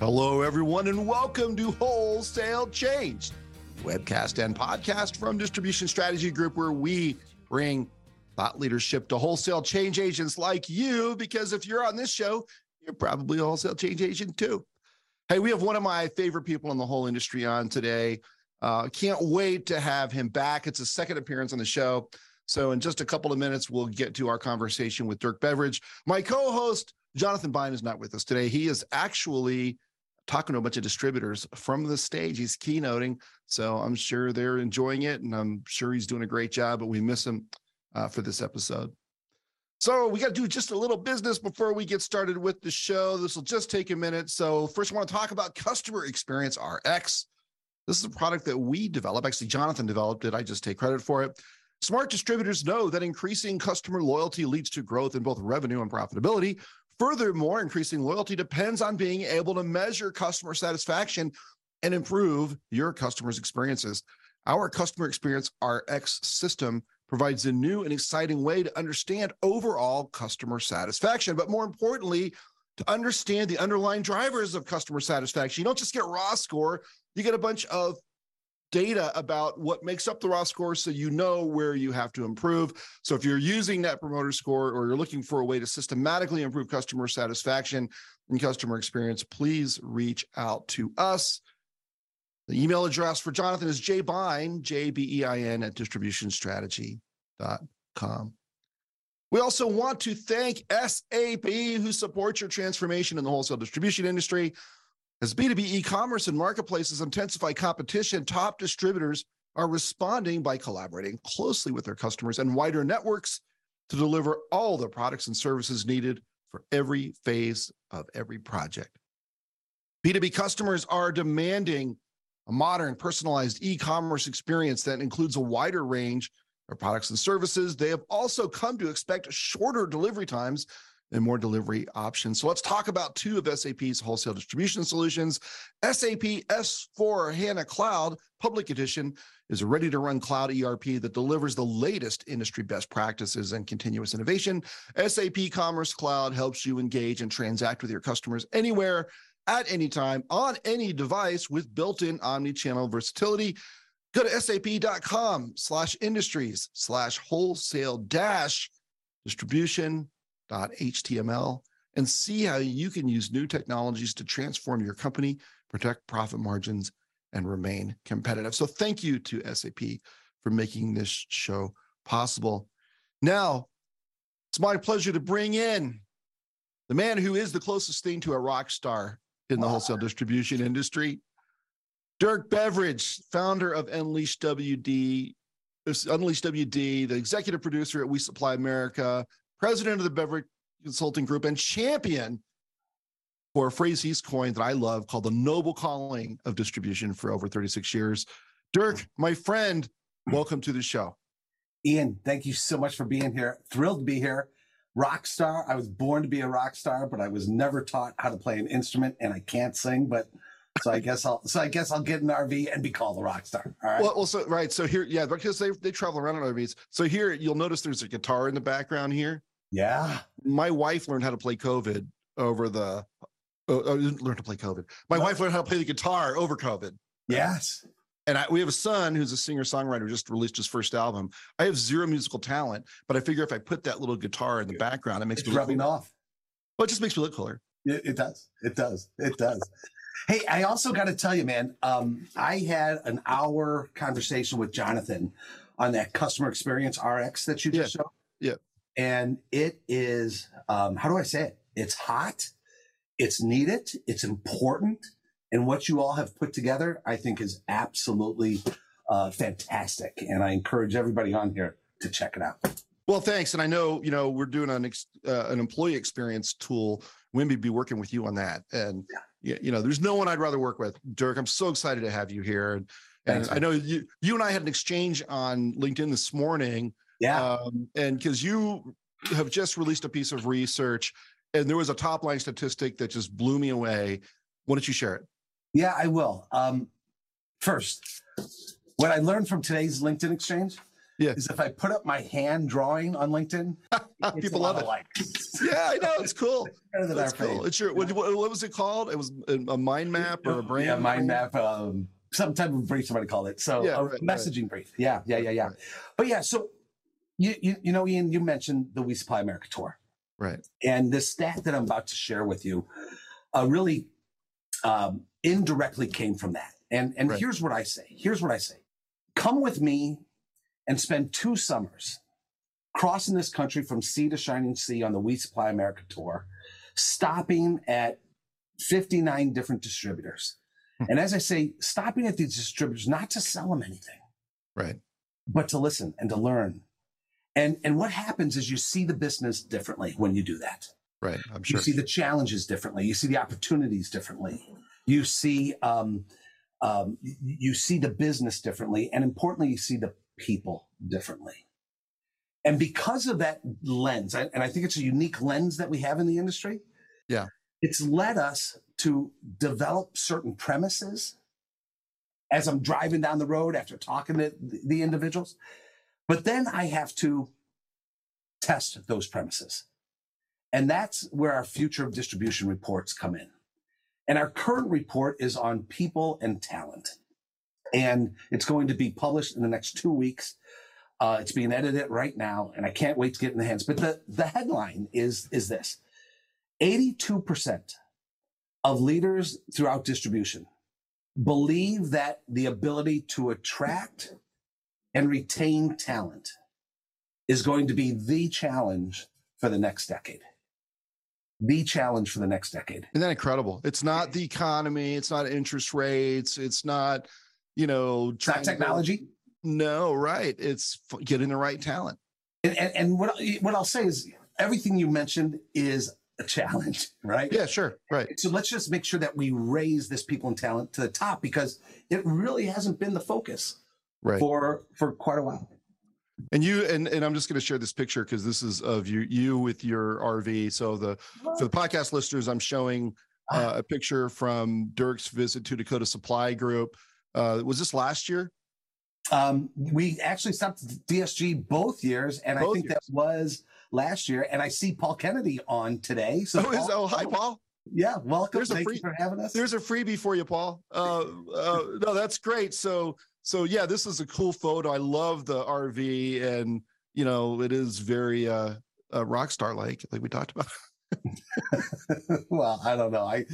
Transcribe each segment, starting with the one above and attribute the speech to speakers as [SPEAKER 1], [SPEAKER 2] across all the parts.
[SPEAKER 1] Hello, everyone, and welcome to Wholesale Change, webcast and podcast from Distribution Strategy Group, where we bring thought leadership to wholesale change agents like you. Because if you're on this show, you're probably a wholesale change agent too. Hey, we have one of my favorite people in the whole industry on today. Uh, can't wait to have him back. It's a second appearance on the show. So, in just a couple of minutes, we'll get to our conversation with Dirk Beveridge. My co host, Jonathan Bein, is not with us today. He is actually talking to a bunch of distributors from the stage. He's keynoting, so I'm sure they're enjoying it, and I'm sure he's doing a great job. But we miss him uh, for this episode. So we got to do just a little business before we get started with the show. This will just take a minute. So first, I want to talk about Customer Experience RX. This is a product that we developed. Actually, Jonathan developed it. I just take credit for it. Smart distributors know that increasing customer loyalty leads to growth in both revenue and profitability. Furthermore, increasing loyalty depends on being able to measure customer satisfaction and improve your customers' experiences. Our customer experience RX system provides a new and exciting way to understand overall customer satisfaction, but more importantly, to understand the underlying drivers of customer satisfaction. You don't just get raw score, you get a bunch of data about what makes up the raw score so you know where you have to improve. So if you're using net promoter score or you're looking for a way to systematically improve customer satisfaction and customer experience, please reach out to us. The email address for Jonathan is jbein, J-B-E-I-N at distributionstrategy.com. We also want to thank SAP who supports your transformation in the wholesale distribution industry. As B2B e commerce and marketplaces intensify competition, top distributors are responding by collaborating closely with their customers and wider networks to deliver all the products and services needed for every phase of every project. B2B customers are demanding a modern, personalized e commerce experience that includes a wider range of products and services. They have also come to expect shorter delivery times and more delivery options. So let's talk about two of SAP's wholesale distribution solutions. SAP S4 HANA Cloud Public Edition is a ready to run cloud ERP that delivers the latest industry best practices and continuous innovation. SAP Commerce Cloud helps you engage and transact with your customers anywhere, at any time, on any device with built-in omni-channel versatility. Go to sap.com slash industries slash wholesale dash distribution html and see how you can use new technologies to transform your company, protect profit margins, and remain competitive. So, thank you to SAP for making this show possible. Now, it's my pleasure to bring in the man who is the closest thing to a rock star in the wholesale distribution industry, Dirk Beveridge, founder of Unleash WD, Unleash WD, the executive producer at We Supply America, president of the Beveridge Consulting Group, and champion for a phrase he's coined that I love called the noble calling of distribution for over 36 years. Dirk, my friend, welcome to the show.
[SPEAKER 2] Ian, thank you so much for being here. Thrilled to be here. Rock star. I was born to be a rock star, but I was never taught how to play an instrument and I can't sing, but so I guess I'll so I guess I'll get an RV and be called a rock star. All right.
[SPEAKER 1] Well, well so right. So here, yeah, because they they travel around on RVs. So here you'll notice there's a guitar in the background here.
[SPEAKER 2] Yeah.
[SPEAKER 1] My wife learned how to play COVID over the. Oh, oh learned to play COVID. My what? wife learned how to play the guitar over COVID.
[SPEAKER 2] Yes.
[SPEAKER 1] And I, we have a son who's a singer songwriter, just released his first album. I have zero musical talent, but I figure if I put that little guitar in the background, it makes
[SPEAKER 2] it's
[SPEAKER 1] me
[SPEAKER 2] rubbing off.
[SPEAKER 1] Well, it just makes me look cooler.
[SPEAKER 2] It, it does. It does. It does. hey, I also got to tell you, man, um, I had an hour conversation with Jonathan on that customer experience RX that you just
[SPEAKER 1] yeah.
[SPEAKER 2] showed.
[SPEAKER 1] Yeah
[SPEAKER 2] and it is um, how do I say it? It's hot, it's needed, it's important, and what you all have put together, I think, is absolutely uh, fantastic. And I encourage everybody on here to check it out.
[SPEAKER 1] Well, thanks. And I know you know we're doing an ex, uh, an employee experience tool. Wimby be working with you on that, and yeah. you know, there's no one I'd rather work with. Dirk, I'm so excited to have you here. And, and I know you you and I had an exchange on LinkedIn this morning
[SPEAKER 2] yeah.
[SPEAKER 1] Um, and because you have just released a piece of research and there was a top line statistic that just blew me away. Why don't you share it?
[SPEAKER 2] Yeah, I will. Um, first, what I learned from today's LinkedIn exchange
[SPEAKER 1] yeah.
[SPEAKER 2] is if I put up my hand drawing on LinkedIn,
[SPEAKER 1] People love it. Yeah, I know it's cool. That's cool. It's your what, what, was it called? It was a, mind map or a brain.
[SPEAKER 2] Yeah, mind map. Um, some type of brief, somebody called it. So
[SPEAKER 1] Yeah,
[SPEAKER 2] a
[SPEAKER 1] right, right.
[SPEAKER 2] messaging brief. Yeah, yeah, yeah, yeah.
[SPEAKER 1] Right.
[SPEAKER 2] But yeah, so you, you you know, Ian, you mentioned the We Supply America tour.
[SPEAKER 1] Right.
[SPEAKER 2] And this stat that I'm about to share with you uh, really um, indirectly came from that. And and
[SPEAKER 1] Right.
[SPEAKER 2] here's what I say. Here's what I say. Come with me and spend two summers crossing this country from sea to shining sea on the We Supply America tour, stopping at 59 different distributors.
[SPEAKER 1] Hmm.
[SPEAKER 2] and as I say, stopping at these distributors not to sell them anything,
[SPEAKER 1] Right.
[SPEAKER 2] but to listen and to learn. And and what happens is you see the business differently when you do that.
[SPEAKER 1] Right. I'm
[SPEAKER 2] You see the challenges differently. You see the opportunities differently. You see um, um, you see the business differently, and importantly, you see the people differently. And because of that lens, and I think it's a unique lens that we have in the industry.
[SPEAKER 1] Yeah.
[SPEAKER 2] it's led us to develop certain premises as I'm driving down the road after talking to the individuals. But then I have to test those premises. And that's where our future of distribution reports come in. And our current report is on people and talent. And it's going to be published in the next two weeks. Uh, it's being edited right now, and I can't wait to get in the hands. But the, the headline is, is this 82% of leaders throughout distribution believe that the ability to attract and retain talent is going to be the challenge for the next decade. The challenge for the next decade.
[SPEAKER 1] Isn't that incredible? It's not the economy. It's not interest rates. It's not, you know,
[SPEAKER 2] It's not
[SPEAKER 1] trying to-
[SPEAKER 2] technology.
[SPEAKER 1] No, right. It's getting the right talent.
[SPEAKER 2] And, and, and what, what I'll say is everything you mentioned is a challenge, right?
[SPEAKER 1] Yeah, sure. Right.
[SPEAKER 2] So let's just make sure that we raise this people and talent to the top because it really hasn't been the focus
[SPEAKER 1] Right.
[SPEAKER 2] for for quite a while.
[SPEAKER 1] And you and and I'm just going to share this picture because this is of you you with your RV. So the for the podcast listeners, I'm showing uh, a picture from Dirk's visit to Dakota Supply Group. Uh, was this last year?
[SPEAKER 2] Um, we actually stopped DSG both years, and I
[SPEAKER 1] Both
[SPEAKER 2] think that was last year. And I see Paul Kennedy on today. So,
[SPEAKER 1] Oh, is, oh, hi, Paul.
[SPEAKER 2] Yeah, welcome.
[SPEAKER 1] There's a
[SPEAKER 2] Thank
[SPEAKER 1] free-
[SPEAKER 2] you for having us.
[SPEAKER 1] There's a freebie for you, Paul. Uh, uh, no, that's great. So, so yeah, this is a cool photo. I love the RV, and you know, it is very uh, uh rock star like, like we talked about.
[SPEAKER 2] well, I don't know. I,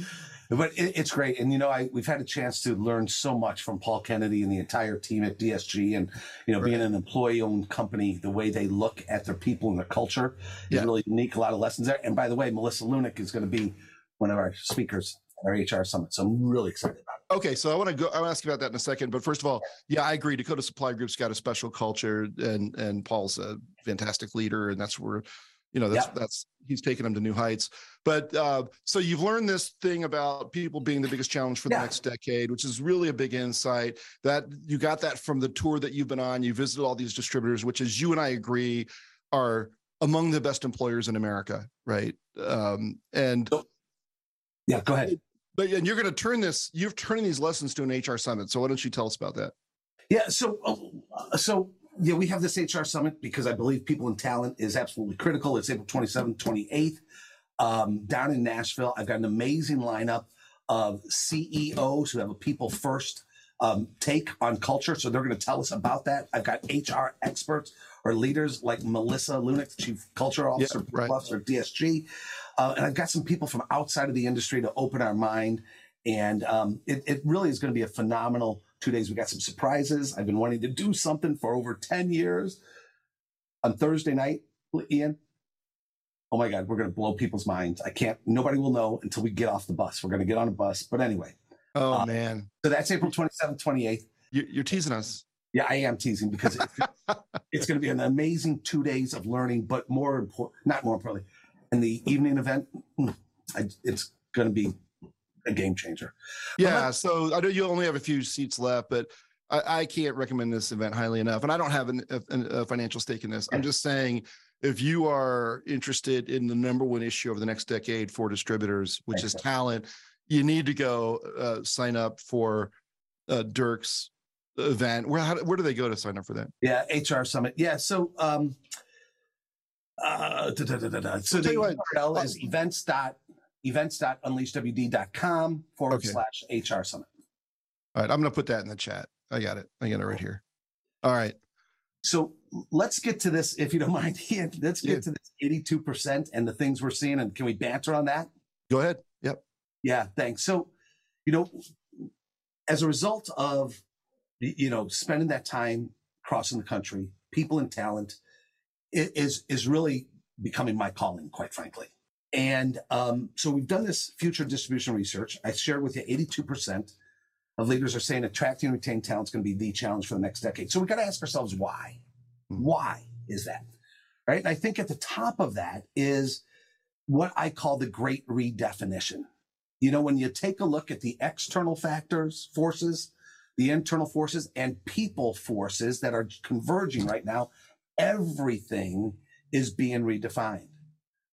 [SPEAKER 2] but it, it's great, and you know, I we've had a chance to learn so much from Paul Kennedy and the entire team at DSG, and you know, being an employee-owned company, the way they look at their people and their culture is
[SPEAKER 1] Yeah.
[SPEAKER 2] really unique. A lot of lessons there. And by the way, Melissa Lunick is going to be one of our speakers at our HR summit, so I'm really excited about it.
[SPEAKER 1] Okay, so I want to go. I want to ask you about that in a second. But first of all, yeah, I agree. Dakota Supply Group's got a special culture, and and Paul's a fantastic leader, and that's where, you know, that's
[SPEAKER 2] Yeah.
[SPEAKER 1] that's he's taken them to new heights. But uh, so you've learned this thing about people being the biggest challenge for the
[SPEAKER 2] Yeah.
[SPEAKER 1] next decade, which is really a big insight. That you got that from the tour that you've been on. You visited all these distributors, which, as you and I agree, are among the best employers in America, right? Um, and
[SPEAKER 2] Yeah, go ahead.
[SPEAKER 1] But and you're going to turn this. You're turning these lessons to an HR summit. So why don't you tell us about that?
[SPEAKER 2] Yeah. So, uh, so yeah, we have this HR summit because I believe people and talent is absolutely critical. It's April 27th, 28th, um, down in Nashville. I've got an amazing lineup of CEOs who have a people first um, take on culture. So they're going to tell us about that. I've got HR experts or leaders like Melissa Lunick, chief culture officer,
[SPEAKER 1] right.
[SPEAKER 2] people officer DSG. Uh, and I've got some people from outside of the industry to open our mind. And um, it, it really is going to be a phenomenal two days. We got some surprises. I've been wanting to do something for over 10 years. On Thursday night, Ian, oh my God, we're going to blow people's minds. I can't, nobody will know until we get off the bus. We're going to get on a bus. But anyway,
[SPEAKER 1] Oh
[SPEAKER 2] Uh,
[SPEAKER 1] man,
[SPEAKER 2] so that's April 27th, 28th.
[SPEAKER 1] you, you're teasing us.
[SPEAKER 2] Yeah, I am teasing because it's, it's going to be an amazing two days of learning, but more important, not more importantly, in the evening event, mm, I, it's going to be a game changer.
[SPEAKER 1] Yeah. So I know you only have a few seats left, but I, I can't recommend this event highly enough. And I don't have an, a, a financial stake in this. I'm just saying, if you are interested in the number one issue over the next decade for distributors, which is talent, you need to go uh, sign up for uh, Dirk's event. Where how, where do they go to sign up for that?
[SPEAKER 2] Yeah, HR summit. Yeah, so um, Uh, da, da, da. So the URL is events dot events.unleashwd.com forward
[SPEAKER 1] Okay.
[SPEAKER 2] slash HR summit.
[SPEAKER 1] All right, I'm going to put that in the chat. I got it. I got it right here. All right.
[SPEAKER 2] So let's get to this, if you don't mind. Let's get
[SPEAKER 1] Yeah.
[SPEAKER 2] to this 82% and the things we're seeing. And can we banter on that?
[SPEAKER 1] Go ahead. Yep.
[SPEAKER 2] Yeah, thanks. So, you know, as a result of, you know, spending that time crossing the country, people and talent is, is really becoming my calling, quite frankly. And um, so we've done this future distribution research. I shared with you 82% of leaders are saying attracting and retaining talent is going to be the challenge for the next decade. So we've got to ask ourselves why?
[SPEAKER 1] Hmm.
[SPEAKER 2] Why is that? Right. And I think at the top of that is what I call the great redefinition. You know, when you take a look at the external factors, forces, the internal forces, and people forces that are converging right now, everything is being redefined,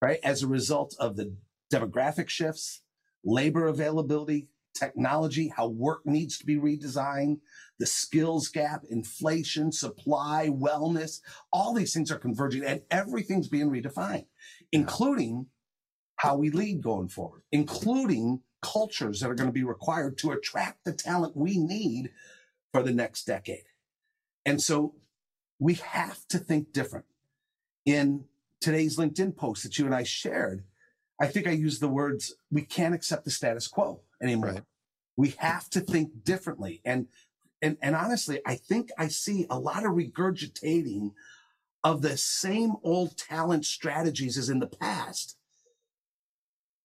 [SPEAKER 2] right? As a result of the demographic shifts, labor availability, technology, how work needs to be redesigned, the skills gap, inflation, supply, wellness, all these things are converging and everything's being redefined, including how we lead going forward, including cultures that are going to be required to attract the talent we need for the next decade. And so we have to think different. In today's LinkedIn post that you and I shared, I think I used the words, we can't accept the status quo anymore.
[SPEAKER 1] Right.
[SPEAKER 2] We have to think differently. And, and, and honestly, I think I see a lot of regurgitating of the same old talent strategies as in the past.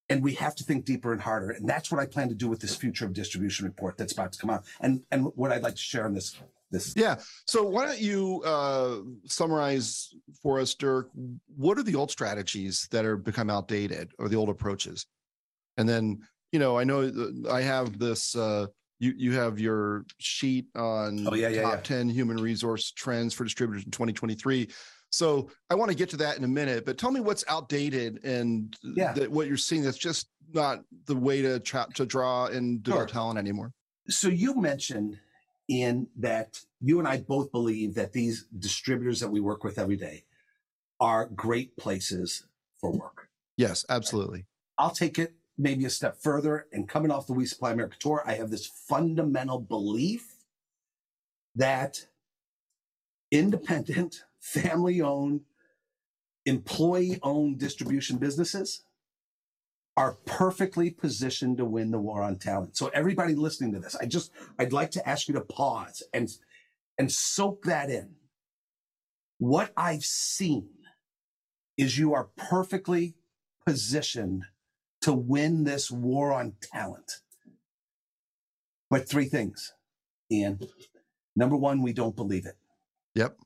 [SPEAKER 2] And we have to think deeper and harder. And that's what I plan to do with this future of distribution report that's about to come out. And, and what I'd like to share in this, this
[SPEAKER 1] Yeah. So why don't you uh, summarize for us, Dirk? What are the old strategies that are become outdated, or the old approaches? And then, you know, I know I have this. Uh, you you have your sheet on
[SPEAKER 2] Oh, yeah, yeah,
[SPEAKER 1] top
[SPEAKER 2] yeah.
[SPEAKER 1] ten human resource trends for distributors in 2023. So I want to get to that in a minute, but tell me what's outdated and
[SPEAKER 2] Yeah.
[SPEAKER 1] that what you're seeing that's just not the way to tra- to draw and develop
[SPEAKER 2] Sure.
[SPEAKER 1] talent anymore.
[SPEAKER 2] So you mentioned in that you and I both believe that these distributors that we work with every day are great places for work.
[SPEAKER 1] Yes, absolutely.
[SPEAKER 2] I'll take it maybe a step further. And coming off the We Supply America tour, I have this fundamental belief that independent, family owned, employee owned distribution businesses are perfectly positioned to win the war on talent. So everybody listening to this, I just I'd like to ask you to pause and and soak that in. What I've seen is you are perfectly positioned to win this war on talent. But three things, Ian. Number one, we don't believe it.
[SPEAKER 1] Yep.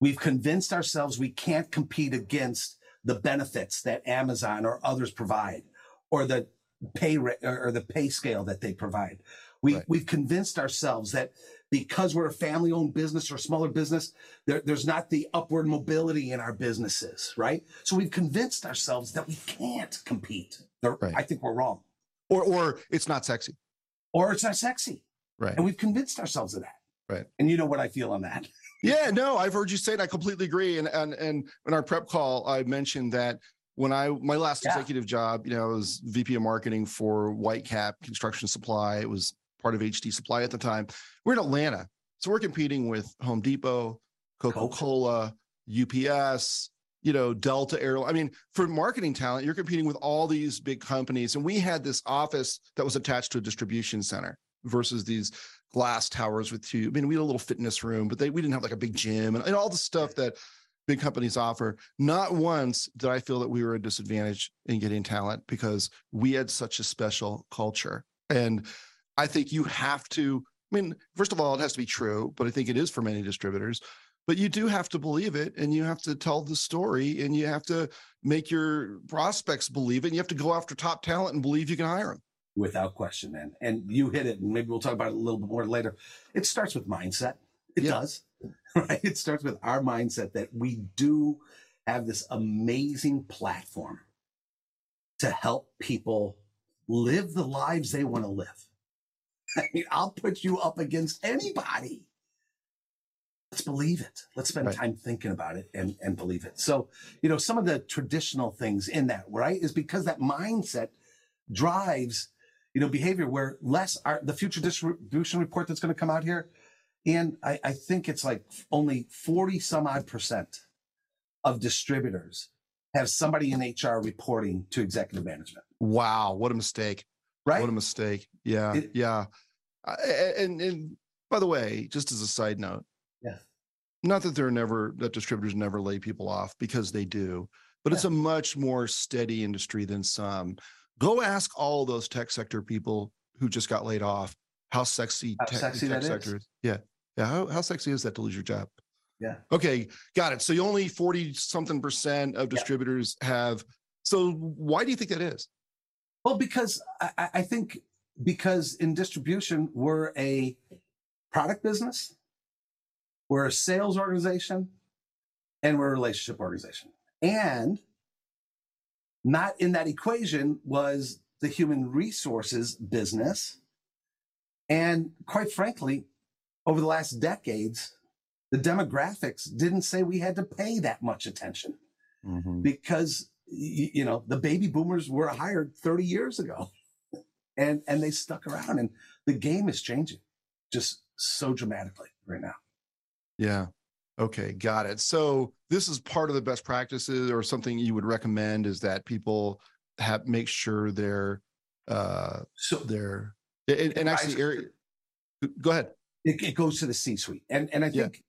[SPEAKER 2] We've convinced ourselves we can't compete against the benefits that Amazon or others provide or the pay ra- or or the pay scale that they provide. We,
[SPEAKER 1] Right.
[SPEAKER 2] We've convinced ourselves that because we're a family owned business or a smaller business, there, there's not the upward mobility in our businesses, right? So we've convinced ourselves that we can't compete.
[SPEAKER 1] Right.
[SPEAKER 2] I think we're wrong.
[SPEAKER 1] Or or it's not sexy.
[SPEAKER 2] Or it's not sexy.
[SPEAKER 1] Right.
[SPEAKER 2] And we've convinced ourselves of that.
[SPEAKER 1] Right.
[SPEAKER 2] And you know what I feel on that.
[SPEAKER 1] Yeah, no, I've heard you say it. I completely agree. And and and in our prep call, I mentioned that when I my last
[SPEAKER 2] Yeah.
[SPEAKER 1] executive job, you know, I was VP of marketing for Whitecap Construction Supply. It was part of HD Supply at the time. We're in Atlanta, so we're competing with Home Depot, Coca Cola, UPS. You know, Delta Air. I mean, for marketing talent, you're competing with all these big companies. And we had this office that was attached to a distribution center versus these glass towers with two. I mean, we had a little fitness room, but they we didn't have like a big gym and, and all the stuff that big companies offer. Not once did I feel that we were a disadvantage in getting talent because we had such a special culture. And I think you have to, I mean, first of all, it has to be true, but I think it is for many distributors. But you do have to believe it and you have to tell the story and you have to make your prospects believe it. And you have to go after top talent and believe you can hire them.
[SPEAKER 2] without question, man. And you hit it, and maybe we'll talk about it a little bit more later. It starts with mindset. It
[SPEAKER 1] Yeah.
[SPEAKER 2] does, right? It starts with our mindset that we do have this amazing platform to help people live the lives they want to live. I mean, I'll put you up against anybody let's believe it. Let's spend
[SPEAKER 1] Right.
[SPEAKER 2] time thinking about it and, and believe it. So, you know, some of the traditional things in that, right, is because that mindset drives, you know, behavior where less are the future distribution report that's going to come out here. And I, I think it's like only 40 some odd percent of distributors have somebody in HR reporting to executive management,
[SPEAKER 1] Wow, what a mistake.
[SPEAKER 2] right?
[SPEAKER 1] What a mistake. Yeah,
[SPEAKER 2] It-
[SPEAKER 1] yeah. And and by the way, just as a side note,
[SPEAKER 2] Yeah.
[SPEAKER 1] not that they're never that distributors never lay people off because they do, but it's a much more steady industry than some. Go ask all those tech sector people who just got laid off how sexy
[SPEAKER 2] How
[SPEAKER 1] tech,
[SPEAKER 2] sexy
[SPEAKER 1] tech sector is. Yeah, yeah. How, how sexy is that to lose your job?
[SPEAKER 2] Yeah.
[SPEAKER 1] Okay, got it. So you only forty something percent of
[SPEAKER 2] Yeah.
[SPEAKER 1] distributors have. So why do you think that is?
[SPEAKER 2] Well, because I- I think because in distribution, we're a product business, we're a sales organization, and we're a relationship organization. And not in that equation was the human resources business. And quite frankly, over the last decades, the demographics didn't say we had to pay that much attention. Because you know the baby boomers were hired 30 years ago. And and they stuck around. And the game is changing just so dramatically right now.
[SPEAKER 1] Yeah. Okay, got it. So this is part of the best practices or something you would recommend is that people have make sure they're uh
[SPEAKER 2] so
[SPEAKER 1] they're and, and actually Eric go ahead.
[SPEAKER 2] it, it goes to the c suite and and i
[SPEAKER 1] Yeah.
[SPEAKER 2] think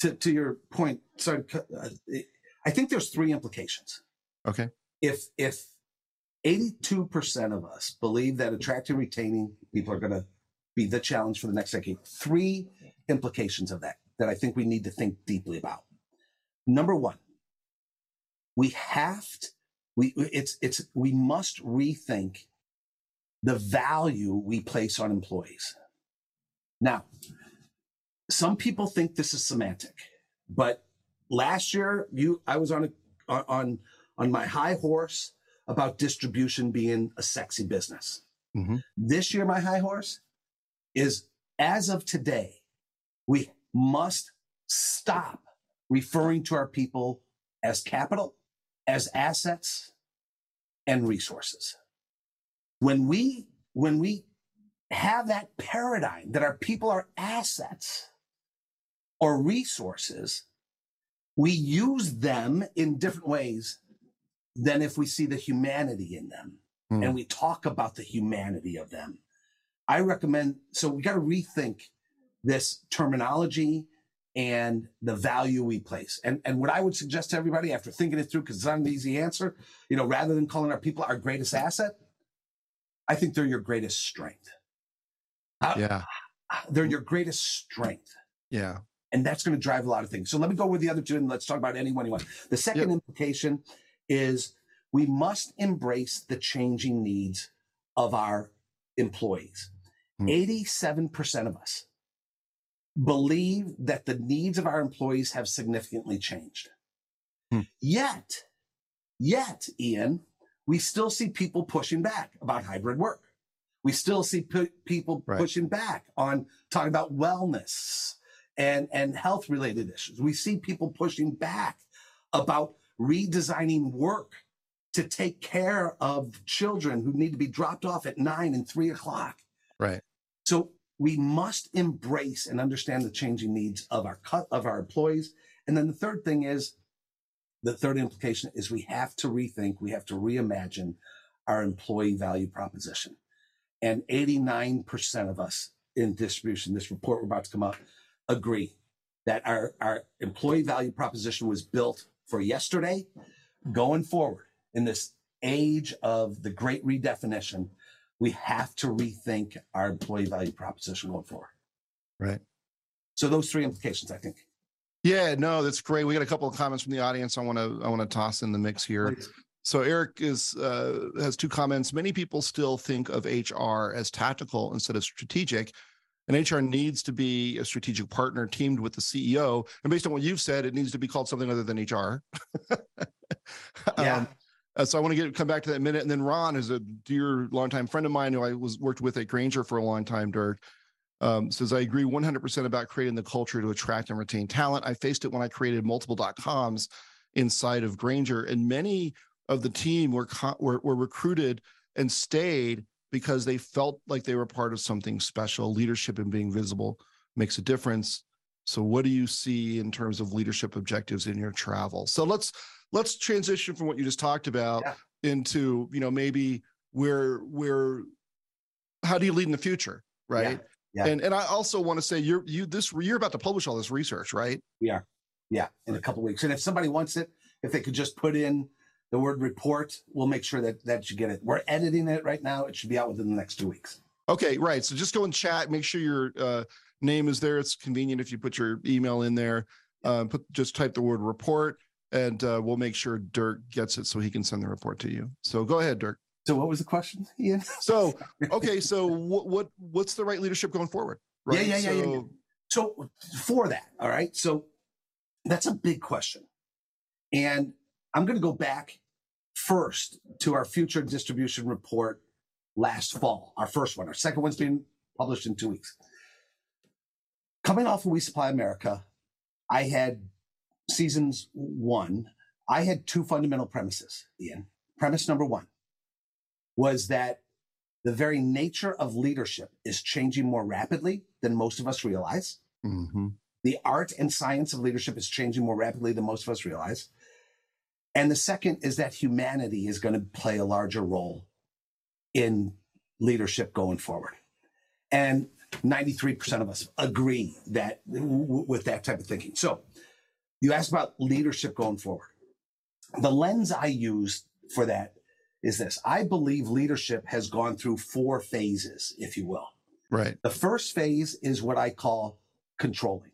[SPEAKER 2] to to your point sorry uh, it- i think there's three implications
[SPEAKER 1] Okay.
[SPEAKER 2] if if 82% of us believe that attracting retaining people are going to be the challenge for the next decade three implications of that that i think we need to think deeply about number one we have to we it's it's we must rethink the value we place on employees. Now some people think this is semantic but last year you i was on a on on my high horse about distribution being a sexy business.
[SPEAKER 1] Mhm.
[SPEAKER 2] this year my high horse is as of today we must stop referring to our people as capital as assets and resources when we when we have that paradigm that our people are assets or resources we use them in different ways than if we see the humanity in them
[SPEAKER 1] Hmm.
[SPEAKER 2] and we talk about the humanity of them i recommend so we got to rethink this terminology and the value we place and and what i would suggest to everybody after thinking it through because it's not an easy answer you know rather than calling our people our greatest asset i think they're your greatest strength Uh,
[SPEAKER 1] Yeah.
[SPEAKER 2] they're your greatest strength
[SPEAKER 1] Yeah.
[SPEAKER 2] and that's going to drive a lot of things. So let me go with the other two and let's talk about any one you want. The second implication is we must embrace the changing needs of our employees.
[SPEAKER 1] Hmm.
[SPEAKER 2] 87% of us believe that the needs of our employees have significantly changed.
[SPEAKER 1] Hmm.
[SPEAKER 2] Yet, yet, Ian, we still see people pushing back about hybrid work. We still see pe- people
[SPEAKER 1] Right.
[SPEAKER 2] pushing back on talking about wellness and, and health related issues. We see people pushing back about redesigning work to take care of children who need to be dropped off at nine and three o'clock.
[SPEAKER 1] Right.
[SPEAKER 2] So we must embrace and understand the changing needs of our cut of our employees. And then the third thing is the third implication is we have to rethink, we have to reimagine our employee value proposition. And 89% of us in distribution, this report we're about to come up, agree that our, our employee value proposition was built for yesterday, going forward in this age of the great redefinition, we have to rethink our employee value proposition going forward.
[SPEAKER 1] Right.
[SPEAKER 2] So those three implications, I think.
[SPEAKER 1] Yeah, no, that's great. We got a couple of comments from the audience I want to I want to toss in the mix here.
[SPEAKER 2] Please.
[SPEAKER 1] So Eric is uh, has two comments. Many people still think of HR as tactical instead of strategic, and HR needs to be a strategic partner teamed with the CEO. And based on what you've said, it needs to be called something other than HR.
[SPEAKER 2] Yeah.
[SPEAKER 1] Um, uh, so I want to get come back to that minute. And then Ron is a dear longtime friend of mine who I was worked with at Grainger for a long time, Dirk. Um, says I agree 100% about creating the culture to attract and retain talent. I faced it when I created multiple coms inside of Grainger, and many of the team were, co- were were recruited and stayed because they felt like they were part of something special. Leadership and being visible makes a difference. So, what do you see in terms of leadership objectives in your travel? So let's let's transition from what you just talked about
[SPEAKER 2] Yeah.
[SPEAKER 1] into you know maybe where where how do you lead in the future, right?
[SPEAKER 2] Yeah.
[SPEAKER 1] And and I also want to say you're you this you're about to publish all this research, right?
[SPEAKER 2] Yeah, Yeah, in a couple weeks. And if somebody wants it, if they could just put in the word report, we'll make sure that that you get it. We're editing it right now. It should be out within the next two weeks.
[SPEAKER 1] Okay, right. So just go and chat. Make sure your uh, name is there. It's convenient if you put your email in there. Uh, put just type the word report, and uh, we'll make sure Dirk gets it so he can send the report to you. So go ahead, Dirk.
[SPEAKER 2] So what was the question, Ian?
[SPEAKER 1] So okay, so what what what's the right leadership going forward?
[SPEAKER 2] Yeah,
[SPEAKER 1] Right.
[SPEAKER 2] yeah, yeah, yeah,
[SPEAKER 1] So-
[SPEAKER 2] yeah. So for that, all right. So that's a big question. And I'm going to go back first to our future distribution report last fall, our first one. Our second one's being published in two weeks. Coming off of We Supply America, I had seasons one, I had two fundamental premises, Ian. Premise number one was that the very nature of leadership is changing more rapidly than most of us realize.
[SPEAKER 1] Mhm.
[SPEAKER 2] The art and science of leadership is changing more rapidly than most of us realize. And the second is that humanity is going to play a larger role in leadership going forward. And 93% of us agree that w- with that type of thinking. So you asked about leadership going forward. The lens I use for that is this. I believe leadership has gone through four phases, if you will.
[SPEAKER 1] Right.
[SPEAKER 2] The first phase is what I call controlling.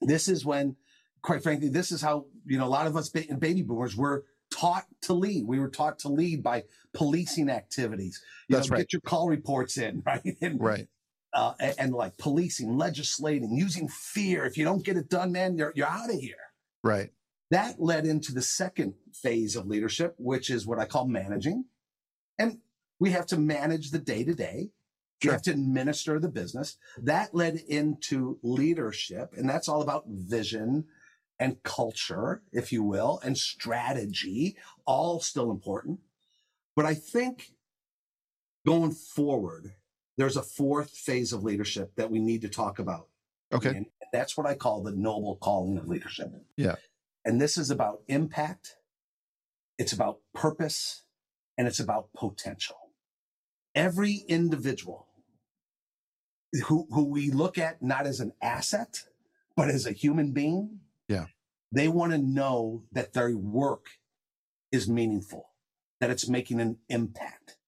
[SPEAKER 2] This is when, quite frankly, this is how, you know, a lot of us baby boomers were taught to lead. We were taught to lead by policing activities. You
[SPEAKER 1] That's
[SPEAKER 2] know,
[SPEAKER 1] right.
[SPEAKER 2] Get your call reports in, right? And,
[SPEAKER 1] Right.
[SPEAKER 2] uh, and, and like policing, legislating, using fear. If you don't get it done, man, you're, you're out of here.
[SPEAKER 1] Right.
[SPEAKER 2] That led into the second phase of leadership, which is what I call managing. And we have to manage the day to day. We
[SPEAKER 1] Sure.
[SPEAKER 2] have to administer the business. That led into leadership. And that's all about vision and culture, if you will, and strategy, all still important. But I think going forward, there's a fourth phase of leadership that we need to talk about.
[SPEAKER 1] Okay.
[SPEAKER 2] And that's what I call the noble calling of leadership.
[SPEAKER 1] Yeah.
[SPEAKER 2] And this is about impact, it's about purpose, and it's about potential. Every individual who, who we look at not as an asset, but as a human being,
[SPEAKER 1] Yeah.
[SPEAKER 2] they want to know that their work is meaningful, that it's making an impact.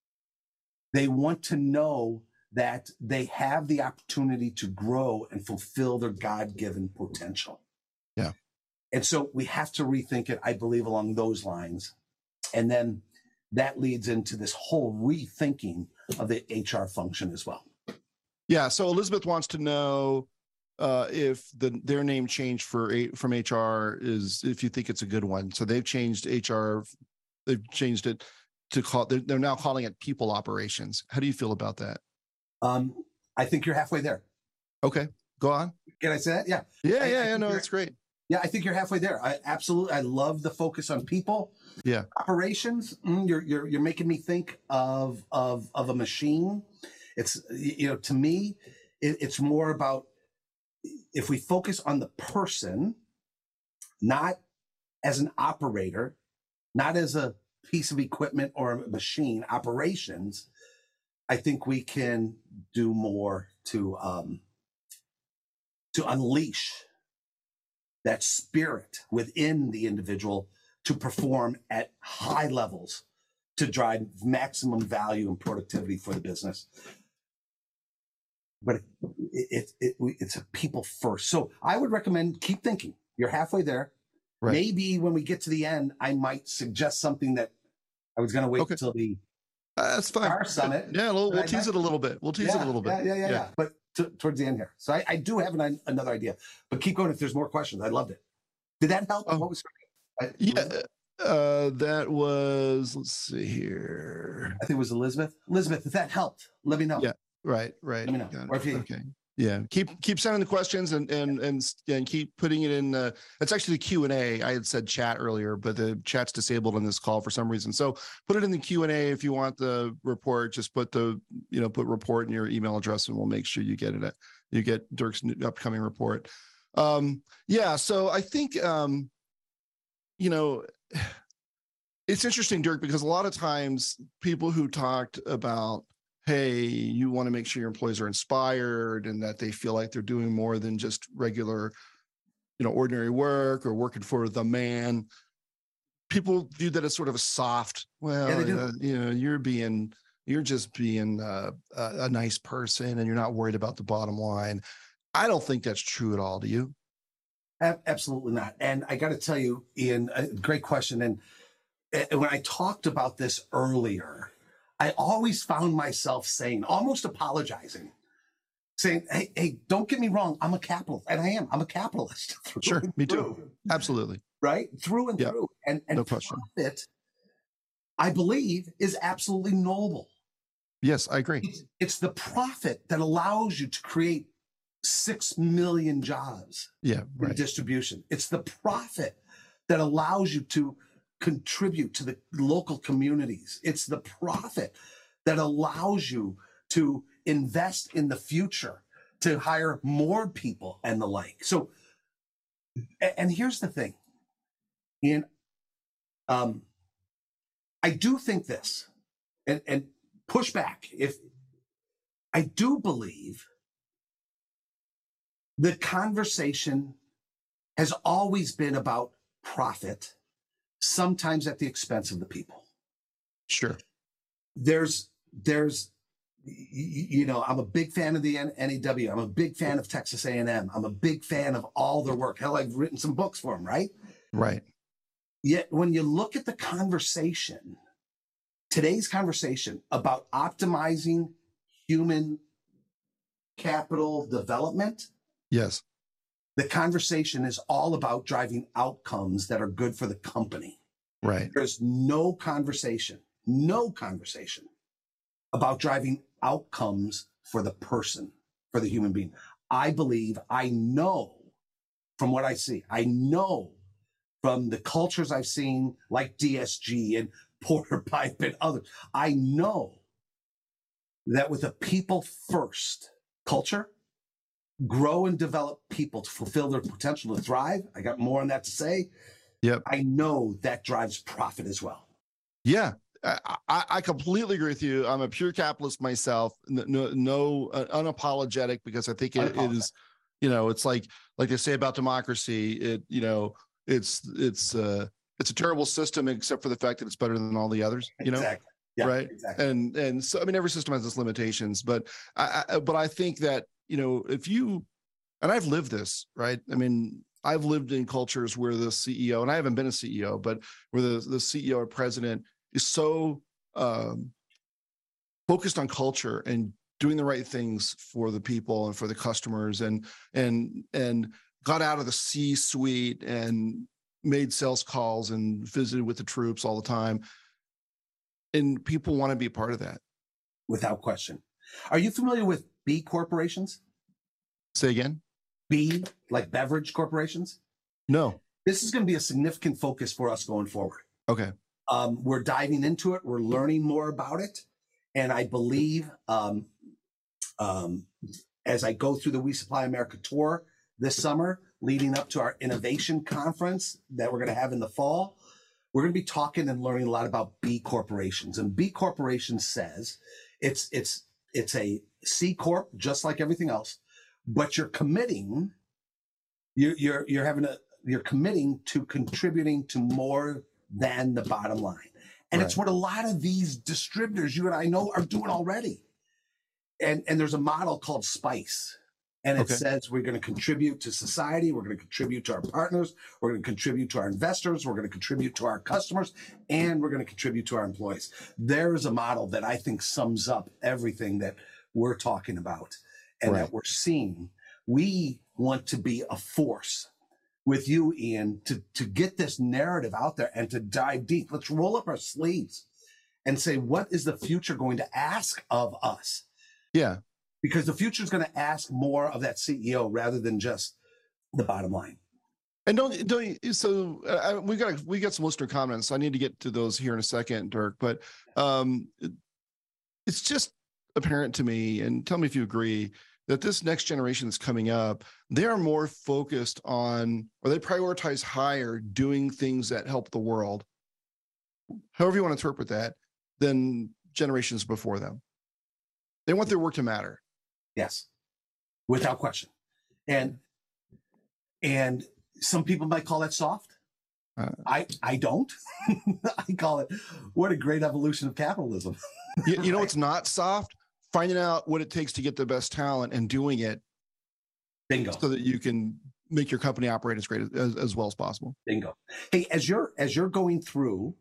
[SPEAKER 2] They want to know that they have the opportunity to grow and fulfill their God given potential.
[SPEAKER 1] Yeah.
[SPEAKER 2] And so we have to rethink it, I believe, along those lines. And then that leads into this whole rethinking of the HR function as well.
[SPEAKER 1] Yeah. So Elizabeth wants to know uh, if the their name change for from HR is if you think it's a good one. So they've changed HR. They've changed it to call. They're, they're now calling it people operations. How do you feel about that?
[SPEAKER 2] Um, I think you're halfway there.
[SPEAKER 1] Okay. Go on.
[SPEAKER 2] Can I say that? Yeah.
[SPEAKER 1] Yeah.
[SPEAKER 2] I-
[SPEAKER 1] Yeah. Yeah. No, that's great.
[SPEAKER 2] Yeah, I think you're halfway there. I absolutely, I love the focus on people.
[SPEAKER 1] Yeah.
[SPEAKER 2] Operations. mm, you're you're you're making me think of of of a machine. It's you know to me, it, it's more about if we focus on the person, not as an operator, not as a piece of equipment or a machine. Operations. I think we can do more to um, to unleash that spirit within the individual to perform at high levels to drive maximum value and productivity for the business. But it, it, it, it's a people first. So I would recommend keep thinking. You're halfway there.
[SPEAKER 1] Right.
[SPEAKER 2] Maybe when we get to the end, I might suggest something that I was going to wait
[SPEAKER 1] Okay.
[SPEAKER 2] until the
[SPEAKER 1] Uh, that's fine.
[SPEAKER 2] Star Summit.
[SPEAKER 1] Yeah. We'll, we'll tease
[SPEAKER 2] might-
[SPEAKER 1] it a little bit. We'll tease it a little bit.
[SPEAKER 2] Yeah, yeah, yeah, yeah. But t- towards the end here. So I, I do have an, another idea, but keep going if there's more questions. I loved it. Did that help?
[SPEAKER 1] Oh.
[SPEAKER 2] what was? I,
[SPEAKER 1] Yeah. Uh, that was. Let's see here.
[SPEAKER 2] I think it was Elizabeth. Elizabeth, if that helped, let me know.
[SPEAKER 1] Yeah. Right. Right.
[SPEAKER 2] Let me know. Or if you-
[SPEAKER 1] okay. Yeah, keep keep sending the questions and and and and keep putting it in. Uh, it's actually the Q and A. I had said chat earlier, but the chat's disabled on this call for some reason. So put it in the Q and A if you want the report. Just put the you know put report in your email address, and we'll make sure you get it. You get Dirk's upcoming report. Um, yeah, so I think um, you know it's interesting, Dirk, because a lot of times people who talked about hey, you want to make sure your employees are inspired and that they feel like they're doing more than just regular, you know, ordinary work or working for the man. People view that as sort of a soft, well, yeah, uh, you know, you're being, you're just being uh, a, a nice person and you're not worried about the bottom line. I don't think that's true at all. Do you?
[SPEAKER 2] Absolutely not. And I got to tell you, Ian, a great question. And when I talked about this earlier, I always found myself saying, almost apologizing, saying, "Hey, hey, don't get me wrong. I'm a capitalist, and I am. I'm a capitalist.
[SPEAKER 1] sure, me through. too. Absolutely.
[SPEAKER 2] Right, through and through. And and no question. profit, I believe, is absolutely noble.
[SPEAKER 1] Yes, I agree.
[SPEAKER 2] It's, it's the profit that allows you to create six million jobs.
[SPEAKER 1] Yeah, right.
[SPEAKER 2] distribution. It's the profit that allows you to contribute to the local communities. It's the profit that allows you to invest in the future, to hire more people and the like. So, and here's the thing, and um, I do think this, and and push back if I do believe the conversation has always been about profit sometimes at the expense of the people.
[SPEAKER 1] Sure.
[SPEAKER 2] There's, there's, you know, I'm a big fan of the NAW. I'm a big fan of Texas A&M. I'm a big fan of all their work. Hell, I've written some books for them, right?
[SPEAKER 1] Right.
[SPEAKER 2] Yet when you look at the conversation, today's conversation about optimizing human capital development.
[SPEAKER 1] Yes.
[SPEAKER 2] The conversation is all about driving outcomes that are good for the company.
[SPEAKER 1] Right.
[SPEAKER 2] There's no conversation, no conversation about driving outcomes for the person, for the human being. I believe, I know from what I see, I know from the cultures I've seen, like DSG and Porter Pipe and others, I know that with a people first culture, grow and develop people to fulfill their potential to thrive. I got more on that to say.
[SPEAKER 1] Yep.
[SPEAKER 2] I know that drives profit as well.
[SPEAKER 1] Yeah. I, I completely agree with you. I'm a pure capitalist myself. No, no uh, unapologetic because I think it, it is, you know, it's like like they say about democracy. It you know, it's it's uh it's a terrible system except for the fact that it's better than all the others. You know,
[SPEAKER 2] exactly. Yeah,
[SPEAKER 1] right.
[SPEAKER 2] Exactly.
[SPEAKER 1] And and so I mean, every system has its limitations, but I, I but I think that you know, if you, and I've lived this, right? I mean, I've lived in cultures where the CEO, and I haven't been a CEO, but where the, the CEO or president is so um, focused on culture and doing the right things for the people and for the customers and and and got out of the C suite and made sales calls and visited with the troops all the time. And people want to be part of that.
[SPEAKER 2] Without question. Are you familiar with B corporations?
[SPEAKER 1] Say again?
[SPEAKER 2] B, like beverage corporations?
[SPEAKER 1] No.
[SPEAKER 2] This is going to be a significant focus for us going forward.
[SPEAKER 1] Okay.
[SPEAKER 2] Um, we're diving into it. We're learning more about it. And I believe um, um, as I go through the We Supply America tour this summer, leading up to our innovation conference that we're going to have in the fall, we're going to be talking and learning a lot about B corporations. And B corporation says it's it's it's a C corp, just like everything else, but you're committing, you're, you're, you're having a, you're committing to contributing to more than the bottom line. And right. it's what a lot of these distributors, you and I know, are doing already. And, and there's a model called SPICE. And it okay. says we're going to contribute to society. We're going to contribute to our partners. We're going to contribute to our investors. We're going to contribute to our customers and we're going to contribute to our employees. There is a model that I think sums up everything that we're talking about and right. that we're seeing. We want to be a force with you, Ian, to, to get this narrative out there and to dive deep. Let's roll up our sleeves and say, what is the future going to ask of us?
[SPEAKER 1] Yeah.
[SPEAKER 2] because the future is going to ask more of that CEO rather than just the bottom line.
[SPEAKER 1] And don't don't so uh, we got we got some listener comments. I need to get to those here in a second, Dirk. But um, it's just apparent to me, and tell me if you agree that this next generation that's coming up, they are more focused on, or they prioritize higher doing things that help the world, however you want to interpret that, than generations before them. They want their work to matter.
[SPEAKER 2] Yes, without question. And and some people might call that soft. Uh, I I don't. I call it what a great evolution of capitalism.
[SPEAKER 1] you, you know it's not soft? Finding out what it takes to get the best talent and doing it.
[SPEAKER 2] Bingo.
[SPEAKER 1] So that you can make your company operate as great as, as well as possible.
[SPEAKER 2] Bingo. Hey, as you're as you're going through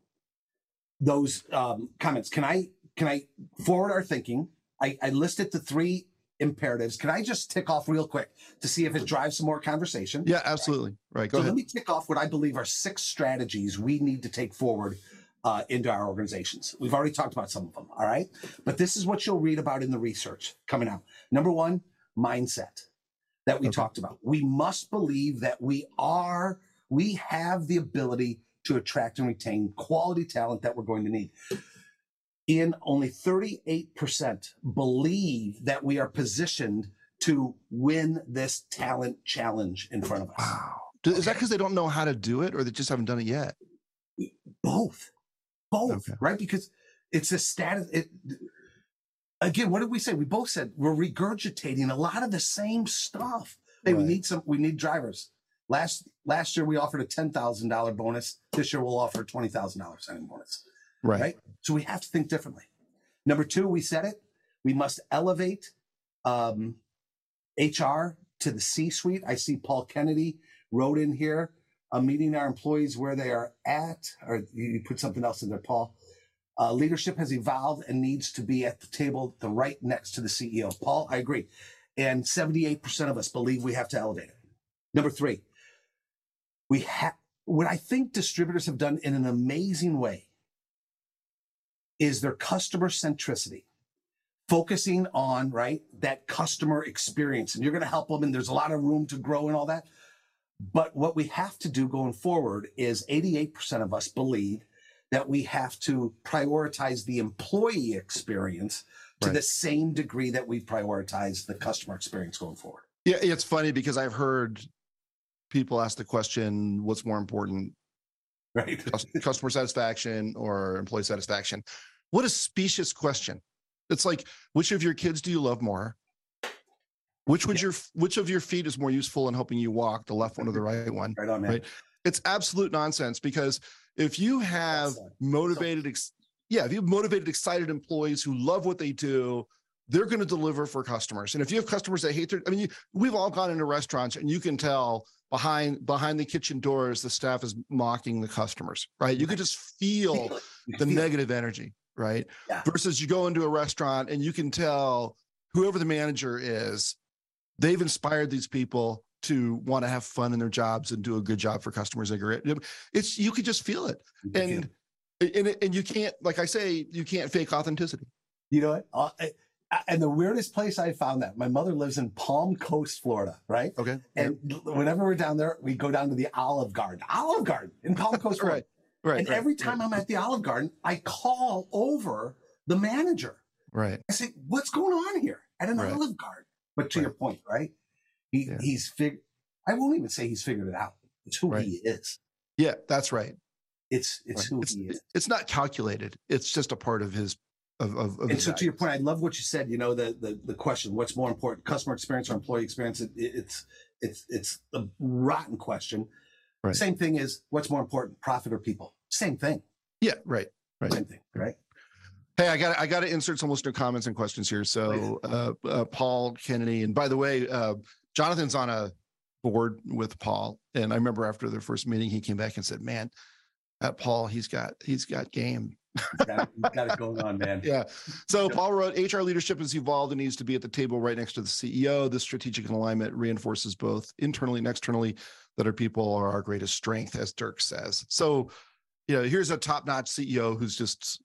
[SPEAKER 2] those um, comments, can I can I forward our thinking? I, I listed the three imperatives. Can I just tick off real quick to see if it drives some more conversation?
[SPEAKER 1] Yeah, absolutely. Right. Go
[SPEAKER 2] so
[SPEAKER 1] ahead.
[SPEAKER 2] let me tick off what I believe are six strategies we need to take forward uh, into our organizations. We've already talked about some of them. All right. But this is what you'll read about in the research coming out. Number one, mindset that we okay. talked about. We must believe that we are, we have the ability to attract and retain quality talent that we're going to need in only 38% believe that we are positioned to win this talent challenge in front of us.
[SPEAKER 1] Wow. Is okay. that because they don't know how to do it or they just haven't done it yet?
[SPEAKER 2] Both. Both, okay. right? Because it's a status. It, again, what did we say? We both said we're regurgitating a lot of the same stuff. Hey, right. we need some, we need drivers. Last last year we offered a ten thousand dollar bonus. This year we'll offer a twenty thousand dollar signing bonus.
[SPEAKER 1] Right. right.
[SPEAKER 2] So we have to think differently. Number two, we said it. We must elevate um, HR to the C suite. I see Paul Kennedy wrote in here, uh, meeting our employees where they are at, or you put something else in there, Paul. Uh, leadership has evolved and needs to be at the table, the right next to the CEO. Paul, I agree. And 78% of us believe we have to elevate it. Number three, we have what I think distributors have done in an amazing way is their customer centricity focusing on right that customer experience and you're going to help them and there's a lot of room to grow and all that but what we have to do going forward is 88% of us believe that we have to prioritize the employee experience to right. the same degree that we prioritize the customer experience going forward
[SPEAKER 1] yeah it's funny because i've heard people ask the question what's more important
[SPEAKER 2] right
[SPEAKER 1] customer satisfaction or employee satisfaction what a specious question. It's like, which of your kids do you love more? Which would yeah. your which of your feet is more useful in helping you walk, the left one or the right one?
[SPEAKER 2] Right on, man. Right?
[SPEAKER 1] It's absolute nonsense because if you have motivated, ex- yeah, if you have motivated, excited employees who love what they do, they're going to deliver for customers. And if you have customers that hate their, I mean, you, we've all gone into restaurants and you can tell behind behind the kitchen doors the staff is mocking the customers, right? You could just feel the negative energy right? Yeah. Versus you go into a restaurant and you can tell whoever the manager is, they've inspired these people to want to have fun in their jobs and do a good job for customers. It's you can just feel it, and and and you can't, like I say, you can't fake authenticity.
[SPEAKER 2] You know what? And the weirdest place I found that my mother lives in Palm Coast, Florida, right?
[SPEAKER 1] Okay.
[SPEAKER 2] And whenever we're down there, we go down to the Olive Garden, Olive Garden in Palm Coast, Florida.
[SPEAKER 1] right. Right.
[SPEAKER 2] And
[SPEAKER 1] right,
[SPEAKER 2] every time
[SPEAKER 1] right.
[SPEAKER 2] I'm at the Olive Garden, I call over the manager.
[SPEAKER 1] Right.
[SPEAKER 2] I say, "What's going on here at an
[SPEAKER 1] right.
[SPEAKER 2] Olive Garden?" But to your point, right? He yeah. he's figured. I won't even say he's figured it out. It's who he is.
[SPEAKER 1] Yeah, that's right.
[SPEAKER 2] It's it's who
[SPEAKER 1] it's,
[SPEAKER 2] he is.
[SPEAKER 1] It's not calculated. It's just a part of his of, of, of
[SPEAKER 2] and so values. to your point, I love what you said. You know, the the the question: What's more important, customer experience or employee experience? It, it, it's it's it's a rotten question. Right. Same thing is what's more important, profit or people? Same thing.
[SPEAKER 1] Yeah, right. Right.
[SPEAKER 2] Same thing, right?
[SPEAKER 1] Hey, I got I got to insert some listener comments and questions here. So, uh, uh, Paul Kennedy, and by the way, uh, Jonathan's on a board with Paul, and I remember after their first meeting, he came back and said, "Man, that Paul, he's got he's got game."
[SPEAKER 2] got, got it going on, man.
[SPEAKER 1] Yeah. So Paul wrote, HR leadership has evolved and needs to be at the table right next to the CEO. This strategic alignment reinforces both internally and externally that our people are our greatest strength, as Dirk says. So, you know, here's a top-notch CEO who's just,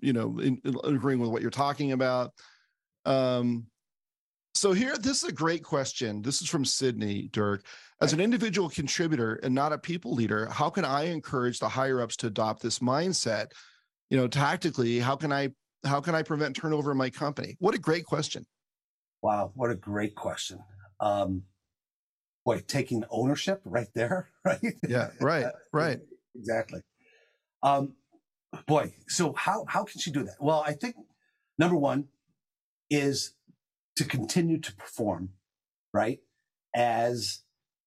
[SPEAKER 1] you know, in, in agreeing with what you're talking about. Um, So here, this is a great question. This is from Sydney Dirk. As an individual contributor and not a people leader, how can I encourage the higher ups to adopt this mindset? You know, tactically, how can I how can I prevent turnover in my company? What a great question.
[SPEAKER 2] Wow, what a great question. Um, boy, taking ownership right there, right?
[SPEAKER 1] Yeah, right, right.
[SPEAKER 2] exactly. Um, boy, so how how can she do that? Well, I think number one is to continue to perform, right? As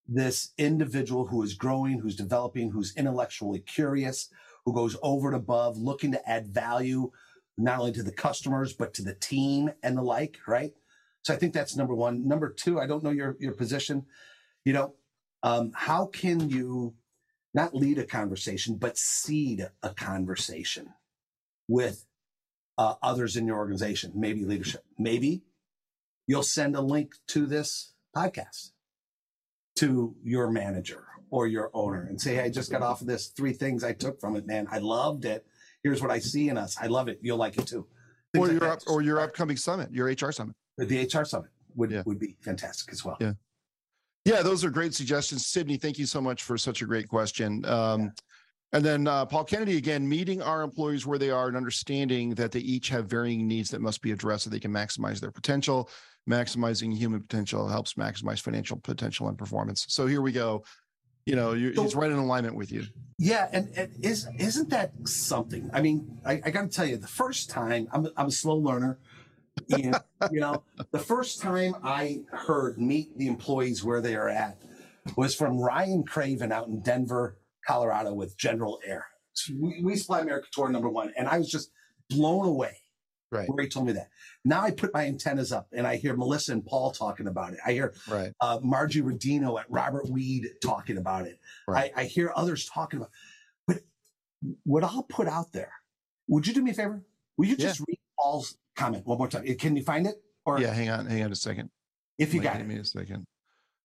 [SPEAKER 2] this individual who is growing, who's developing, who's intellectually curious, who goes over and above, looking to add value not only to the customers but to the team and the like, right? So I think that's number one. Number two, I don't know your your position. You know, um, how can you not lead a conversation but seed a conversation with uh, others in your organization, maybe leadership, maybe you'll send a link to this podcast to your manager or your owner and say, hey, I just got off of this. Three things I took from it, man. I loved it. Here's what I see in us. I love it. You'll like it too.
[SPEAKER 1] Things or like your up, or your upcoming summit, your HR summit.
[SPEAKER 2] The HR summit would yeah. would be fantastic as well.
[SPEAKER 1] Yeah. Yeah, those are great suggestions. Sydney, thank you so much for such a great question. Um, yeah. And then uh, Paul Kennedy again, meeting our employees where they are and understanding that they each have varying needs that must be addressed so they can maximize their potential maximizing human potential helps maximize financial potential and performance. So here we go. You know, you, so, he's right in alignment with you.
[SPEAKER 2] Yeah, and, and is isn't that something? I mean, I, I got to tell you, the first time I'm I'm a slow learner, and you know, the first time I heard meet the employees where they are at was from Ryan Craven out in Denver, Colorado, with General Air. So we, we supply America Tour number one, and I was just blown away
[SPEAKER 1] Right.
[SPEAKER 2] Where he told me that. Now I put my antennas up and I hear Melissa and Paul talking about it. I hear right. uh, Margie Rodino at Robert Weed talking about it. Right. I, I hear others talking about it. But what I'll put out there, would you do me a favor? Will you just yeah. read Paul's comment one more time? Can you find it?
[SPEAKER 1] Or yeah, hang on, hang on a second.
[SPEAKER 2] If you Wait,
[SPEAKER 1] got
[SPEAKER 2] it.
[SPEAKER 1] Me a second.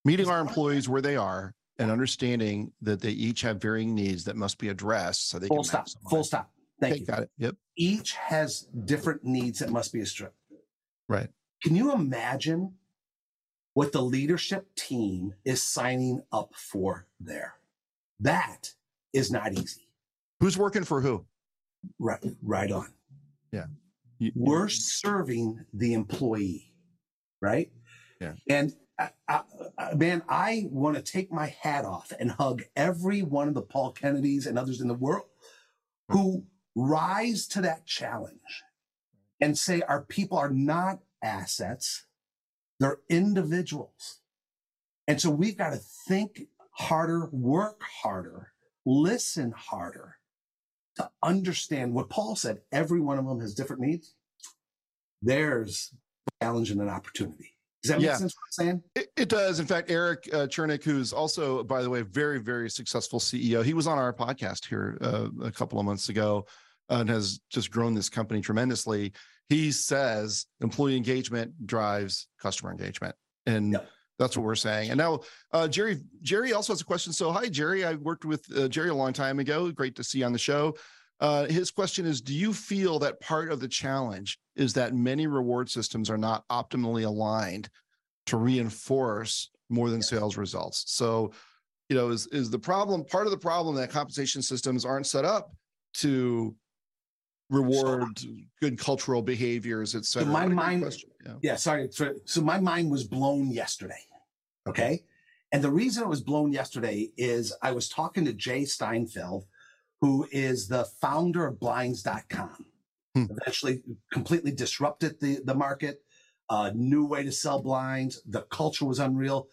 [SPEAKER 1] Meeting our employees where they are and understanding that they each have varying needs that must be addressed so they
[SPEAKER 2] full
[SPEAKER 1] can
[SPEAKER 2] stop. Full stop. Thank okay, you.
[SPEAKER 1] Got it. Yep.
[SPEAKER 2] Each has different needs that must be addressed.
[SPEAKER 1] Right.
[SPEAKER 2] Can you imagine what the leadership team is signing up for there? That is not easy.
[SPEAKER 1] Who's working for who?
[SPEAKER 2] Right, right on.
[SPEAKER 1] Yeah.
[SPEAKER 2] You, We're serving the employee, right?
[SPEAKER 1] Yeah.
[SPEAKER 2] And I, I, I, man, I want to take my hat off and hug every one of the Paul Kennedys and others in the world who rise to that challenge and say our people are not assets, they're individuals. And so we've got to think harder, work harder, listen harder to understand what Paul said. Every one of them has different needs. There's a challenge and an opportunity. Does that make yeah. sense what I'm saying?
[SPEAKER 1] It, it does. In fact, Eric uh, Chernick, who's also, by the way, very, very successful CEO, he was on our podcast here uh, a couple of months ago and has just grown this company tremendously. He says employee engagement drives customer engagement. And yep. That's what we're saying. And now uh, Jerry, Jerry also has a question. So hi, Jerry. I worked with uh, Jerry a long time ago. Great to see you on the show. Uh, his question is Do you feel that part of the challenge is that many reward systems are not optimally aligned to reinforce more than sales results? So, you know, is, is the problem part of the problem that compensation systems aren't set up to reward good cultural behaviors, et cetera.
[SPEAKER 2] So my mind, yeah. yeah, sorry. So my mind was blown yesterday. Okay. And the reason it was blown yesterday is I was talking to Jay Steinfeld, who is the founder of blinds.com. Hmm. Eventually completely disrupted the, the market, uh, new way to sell blinds. The culture was unreal.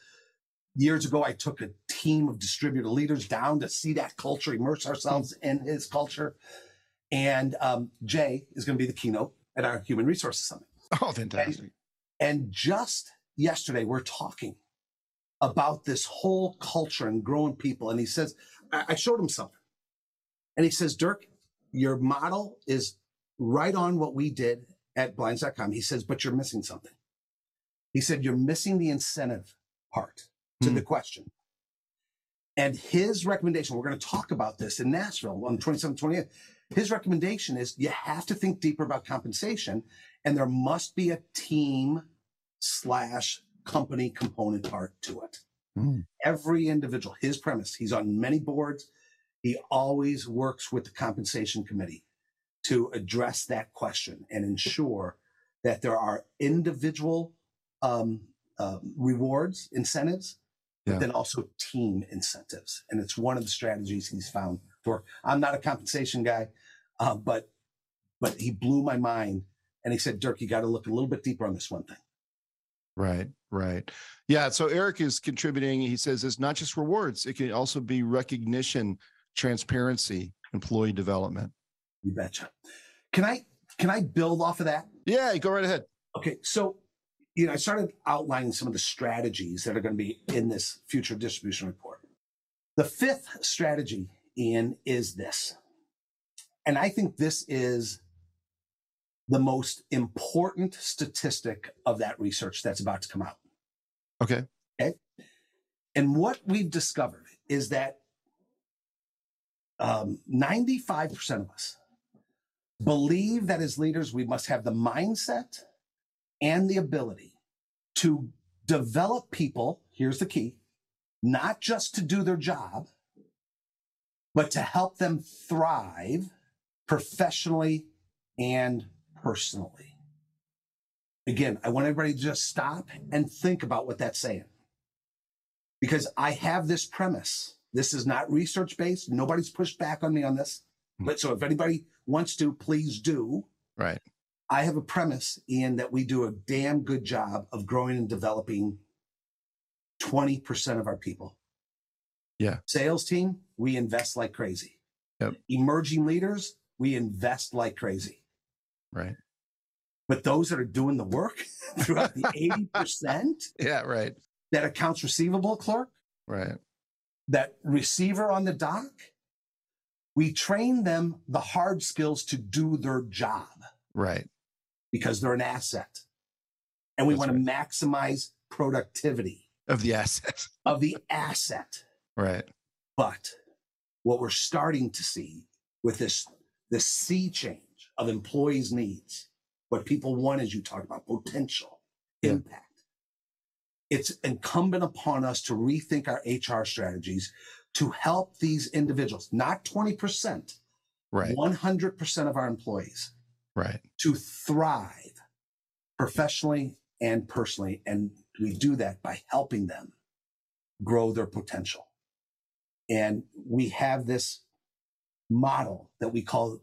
[SPEAKER 2] Years ago, I took a team of distributor leaders down to see that culture, immerse ourselves in his culture. And um, Jay is going to be the keynote at our Human Resources Summit.
[SPEAKER 1] Oh, fantastic.
[SPEAKER 2] And, and just yesterday, we're talking about this whole culture and growing people. And he says, I, I showed him something. And he says, Dirk, your model is right on what we did at blinds.com. He says, but you're missing something. He said, you're missing the incentive part to mm-hmm. the question. And his recommendation, we're going to talk about this in Nashville on 27, 28. His recommendation is you have to think deeper about compensation and there must be a team slash company component part to it.
[SPEAKER 1] Mm.
[SPEAKER 2] Every individual, his premise, he's on many boards. He always works with the compensation committee to address that question and ensure that there are individual um, um, rewards, incentives,
[SPEAKER 1] Yeah.
[SPEAKER 2] but then also team incentives. And it's one of the strategies he's found to work. I'm not a compensation guy, uh, but but he blew my mind. And he said, Dirk, you got to look a little bit deeper on this one thing.
[SPEAKER 1] Right, right. Yeah. So Eric is contributing. He says it's not just rewards, it can also be recognition, transparency, employee development.
[SPEAKER 2] You betcha. Can I can I build off of that?
[SPEAKER 1] Yeah, go right ahead.
[SPEAKER 2] Okay, so you know, I started outlining some of the strategies that are going to be in this future distribution report. The fifth strategy, Ian, is this. And I think this is the most important statistic of that research that's about to come out.
[SPEAKER 1] Okay. Okay.
[SPEAKER 2] And what we've discovered is that um, 95% of us believe that as leaders, we must have the mindset and the ability to develop people. Here's the key not just to do their job, but to help them thrive professionally and personally. Again, I want everybody to just stop and think about what that's saying. Because I have this premise. This is not research based. Nobody's pushed back on me on this. Hmm. But so if anybody wants to, please do.
[SPEAKER 1] Right.
[SPEAKER 2] I have a premise, Ian, that we do a damn good job of growing and developing 20% of our people.
[SPEAKER 1] Yeah.
[SPEAKER 2] Sales team, we invest like crazy.
[SPEAKER 1] Yep.
[SPEAKER 2] Emerging leaders, we invest like crazy.
[SPEAKER 1] Right.
[SPEAKER 2] But those that are doing the work throughout the 80%,
[SPEAKER 1] Yeah, right.
[SPEAKER 2] that accounts receivable clerk,
[SPEAKER 1] Right.
[SPEAKER 2] that receiver on the dock, we train them the hard skills to do their job
[SPEAKER 1] Right.
[SPEAKER 2] because they're an asset. And we
[SPEAKER 1] That's
[SPEAKER 2] want to maximize productivity
[SPEAKER 1] Of the asset.
[SPEAKER 2] of the asset.
[SPEAKER 1] Right.
[SPEAKER 2] But what we're starting to see with this, this sea change of employees' needs, what people want, as you talk about, potential,
[SPEAKER 1] Yeah.
[SPEAKER 2] impact. It's incumbent upon us to rethink our HR strategies to help these individuals, not 20%,
[SPEAKER 1] Right.
[SPEAKER 2] 100% of our employees
[SPEAKER 1] Right.
[SPEAKER 2] to thrive professionally and personally. And we do that by helping them grow their potential. And we have this model that we call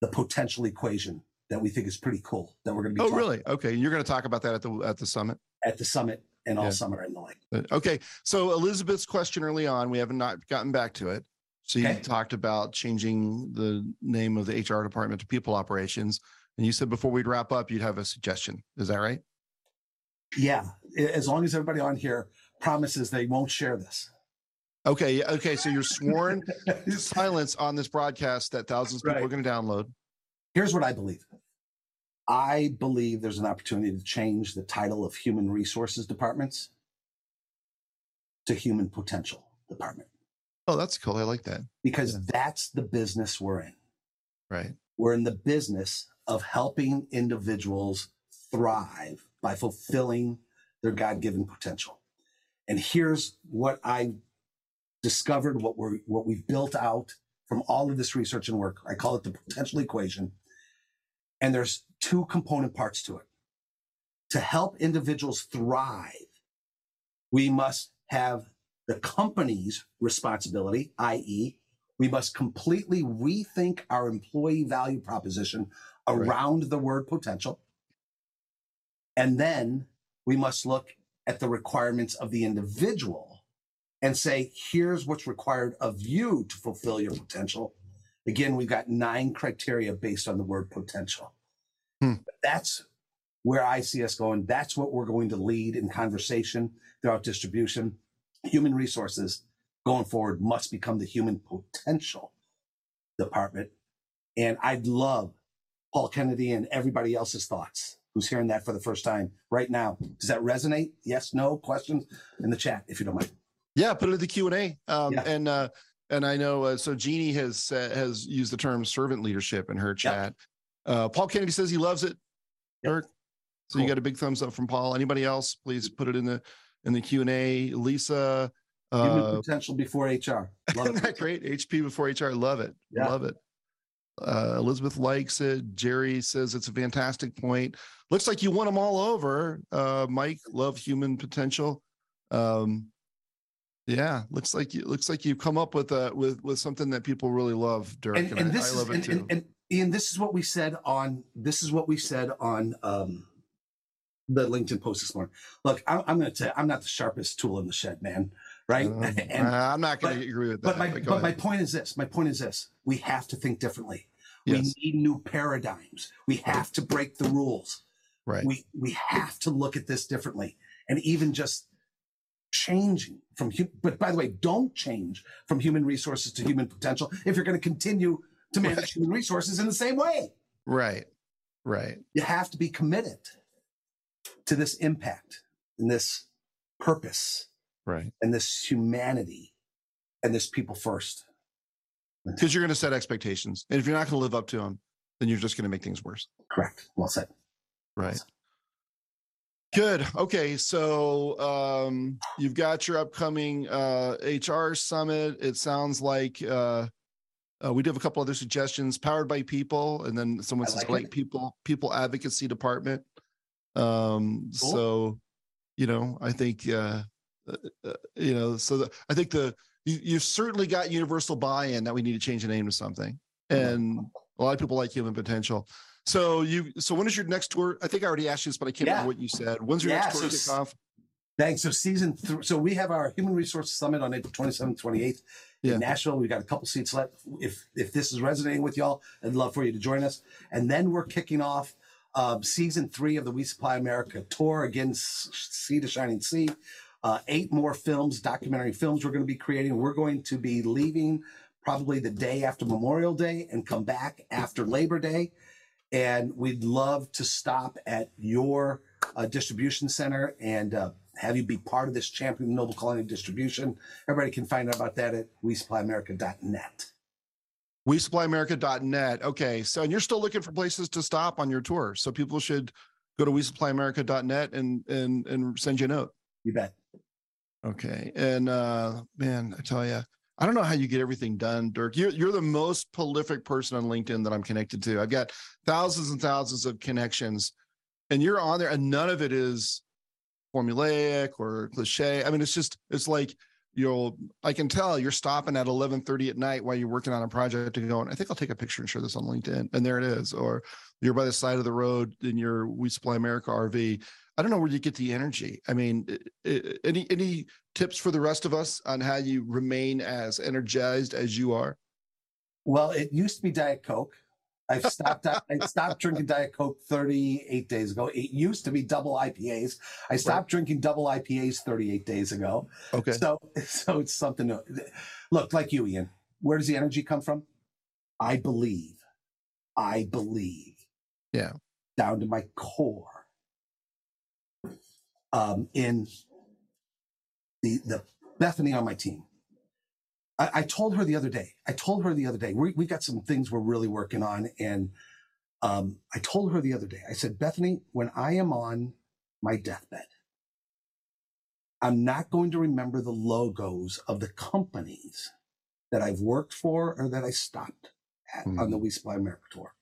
[SPEAKER 2] the potential equation that we think is pretty cool that we're going to be
[SPEAKER 1] Oh, really? Okay. You're going to talk about that at the at the summit.
[SPEAKER 2] at the summit and all
[SPEAKER 1] Yeah.
[SPEAKER 2] summer and the like.
[SPEAKER 1] Uh, Okay. So Elizabeth's question early on, we haven't not gotten back to it. So you
[SPEAKER 2] Okay.
[SPEAKER 1] talked about changing the name of the HR department to people operations. And you said before we'd wrap up, you'd have a suggestion. Is that right?
[SPEAKER 2] Yeah. As long as everybody on here promises they won't share this.
[SPEAKER 1] Okay. Okay. So you're sworn silence on this broadcast that thousands of people
[SPEAKER 2] Right.
[SPEAKER 1] are going to download.
[SPEAKER 2] Here's what I believe. I believe there's an opportunity to change the title of human resources departments to human potential department
[SPEAKER 1] Oh, that's cool. I like that.
[SPEAKER 2] because
[SPEAKER 1] Yeah.
[SPEAKER 2] that's the business we're in.
[SPEAKER 1] Right.
[SPEAKER 2] We're in the business of helping individuals thrive by fulfilling their God given potential. And here's what I discovered, what we're, what we've built out from all of this research and work. I call it the potential equation. And there's two component parts to it. To help individuals thrive, we must have the company's responsibility, i.e., we must completely rethink our employee value proposition
[SPEAKER 1] Right.
[SPEAKER 2] around the word potential. And then we must look at the requirements of the individual and say, here's what's required of you to fulfill your potential. Again, we've got nine criteria based on the word potential.
[SPEAKER 1] Hmm.
[SPEAKER 2] That's where I see us going. That's what we're going to lead in conversation throughout distribution. Human resources going forward must become the human potential department. And I'd love Paul Kennedy and everybody else's thoughts who's hearing that for the first time right now. Does that resonate? Yes, no, questions in the chat, if you don't mind.
[SPEAKER 1] Yeah. Put it in the Q and A. Um,
[SPEAKER 2] Yeah.
[SPEAKER 1] And uh, and I know uh, so Jeannie has uh, has used the term servant leadership in her chat. Uh, Paul Kennedy says he loves it.
[SPEAKER 2] Yep.
[SPEAKER 1] Eric. So you got a big thumbs up from Paul. Anybody else? Please put it in the in the Q and A. Lisa,
[SPEAKER 2] Human
[SPEAKER 1] uh,
[SPEAKER 2] potential before HR. Love
[SPEAKER 1] isn't
[SPEAKER 2] it.
[SPEAKER 1] that great? HP before HR. Love it.
[SPEAKER 2] Yeah.
[SPEAKER 1] Love it. Uh, Elizabeth likes it. Jerry says it's a fantastic point. Looks like you won them all over. Uh, Mike, love human potential. Um, yeah, looks like you looks like you've come up with a with with something that people really love, Dirk.
[SPEAKER 2] and,
[SPEAKER 1] And,
[SPEAKER 2] and
[SPEAKER 1] I,
[SPEAKER 2] this
[SPEAKER 1] I
[SPEAKER 2] is
[SPEAKER 1] love it
[SPEAKER 2] and,
[SPEAKER 1] too.
[SPEAKER 2] and, Ian, this is what we said on this is what we said on um the LinkedIn post this morning. Look, I'm, I'm going to tell you, I'm not the sharpest tool in the shed, man. Right?
[SPEAKER 1] Um,
[SPEAKER 2] and,
[SPEAKER 1] I'm not going
[SPEAKER 2] but-
[SPEAKER 1] to agree with that.
[SPEAKER 2] but my
[SPEAKER 1] go
[SPEAKER 2] but my point is this. My point is this. We have to think differently.
[SPEAKER 1] yes,
[SPEAKER 2] We need new paradigms. We have to break the rules.
[SPEAKER 1] right.
[SPEAKER 2] We we have to look at this differently, and even just changing from. hu- But by the way, don't change from human resources to human potential if you're going to continue to manage
[SPEAKER 1] Right.
[SPEAKER 2] human resources in the same way.
[SPEAKER 1] right. Right.
[SPEAKER 2] You have to be committed to this impact and this purpose
[SPEAKER 1] Right.
[SPEAKER 2] and this humanity and this people first.
[SPEAKER 1] Because you're going to set expectations, and if you're not going to live up to them, then you're just going to make things worse.
[SPEAKER 2] Correct. Well said.
[SPEAKER 1] Right. Good. Okay. So um, you've got your upcoming uh, HR summit. It sounds like uh, uh, we do have a couple other suggestions. Powered by people, and then someone
[SPEAKER 2] I
[SPEAKER 1] says
[SPEAKER 2] like it.
[SPEAKER 1] people people advocacy department. Um,
[SPEAKER 2] Cool.
[SPEAKER 1] So you know, I think uh, uh, uh, you know. So the, I think the you, you've certainly got universal buy-in that we need to change the name to something, and a lot of people like human potential. So you so when is your next tour? I think I already asked you this, but I can't
[SPEAKER 2] Yeah.
[SPEAKER 1] remember what you said. When's your
[SPEAKER 2] Yeah,
[SPEAKER 1] next tour
[SPEAKER 2] so
[SPEAKER 1] kick
[SPEAKER 2] s-
[SPEAKER 1] off?
[SPEAKER 2] Thanks. So season three. So we have our Human Resources Summit on April 27th, 28th
[SPEAKER 1] Yeah.
[SPEAKER 2] in Nashville. We've got a couple seats left. If if this is resonating with y'all, I'd love for you to join us. And then we're kicking off um, season three of the We Supply America tour. Again, Sea to Shining Sea. Uh, eight more films, documentary films we're going to be creating. We're going to be leaving probably the day after Memorial Day and come back after Labor Day. And we'd love to stop at your uh, distribution center and uh, have you be part of this champion noble colony distribution. Everybody can find out about that at wesupplyamerica.net.
[SPEAKER 1] We supplyamerica.net. Okay. So and you're still looking for places to stop on your tour. So people should go to we supplyamerica.net and and and send you a note.
[SPEAKER 2] You bet.
[SPEAKER 1] Okay. And uh man, I tell you, I don't know how you get everything done, Dirk. You're you're the most prolific person on LinkedIn that I'm connected to. I've got thousands and thousands of connections, and you're on there, and none of it is formulaic or cliche. I mean, it's just it's like you'll I can tell you're stopping at 11:30 at night while you're working on a project to go and going, I think I'll take a picture and share this on LinkedIn. And there it is. Or you're by the side of the road in your We Supply America RV. I don't know where you get the energy. I mean, i- i- any any tips for the rest of us on how you remain as energized as you are?
[SPEAKER 2] Well, it used to be Diet Coke. I've stopped. I stopped drinking Diet Coke 38 days ago. It used to be double IPAs. I stopped drinking double IPAs 38 days ago.
[SPEAKER 1] Okay.
[SPEAKER 2] So, so it's something. To, look, like you, Ian. Where does the energy come from? I believe. I believe.
[SPEAKER 1] Yeah.
[SPEAKER 2] Down to my core. Um, in the the Bethany on my team. I, I told her the other day. I told her the other day. We we got some things we're really working on, and um, I told her the other day. I said, Bethany, when I am on my deathbed, I'm not going to remember the logos of the companies that I've worked for or that I stopped at on the We Supply America tour.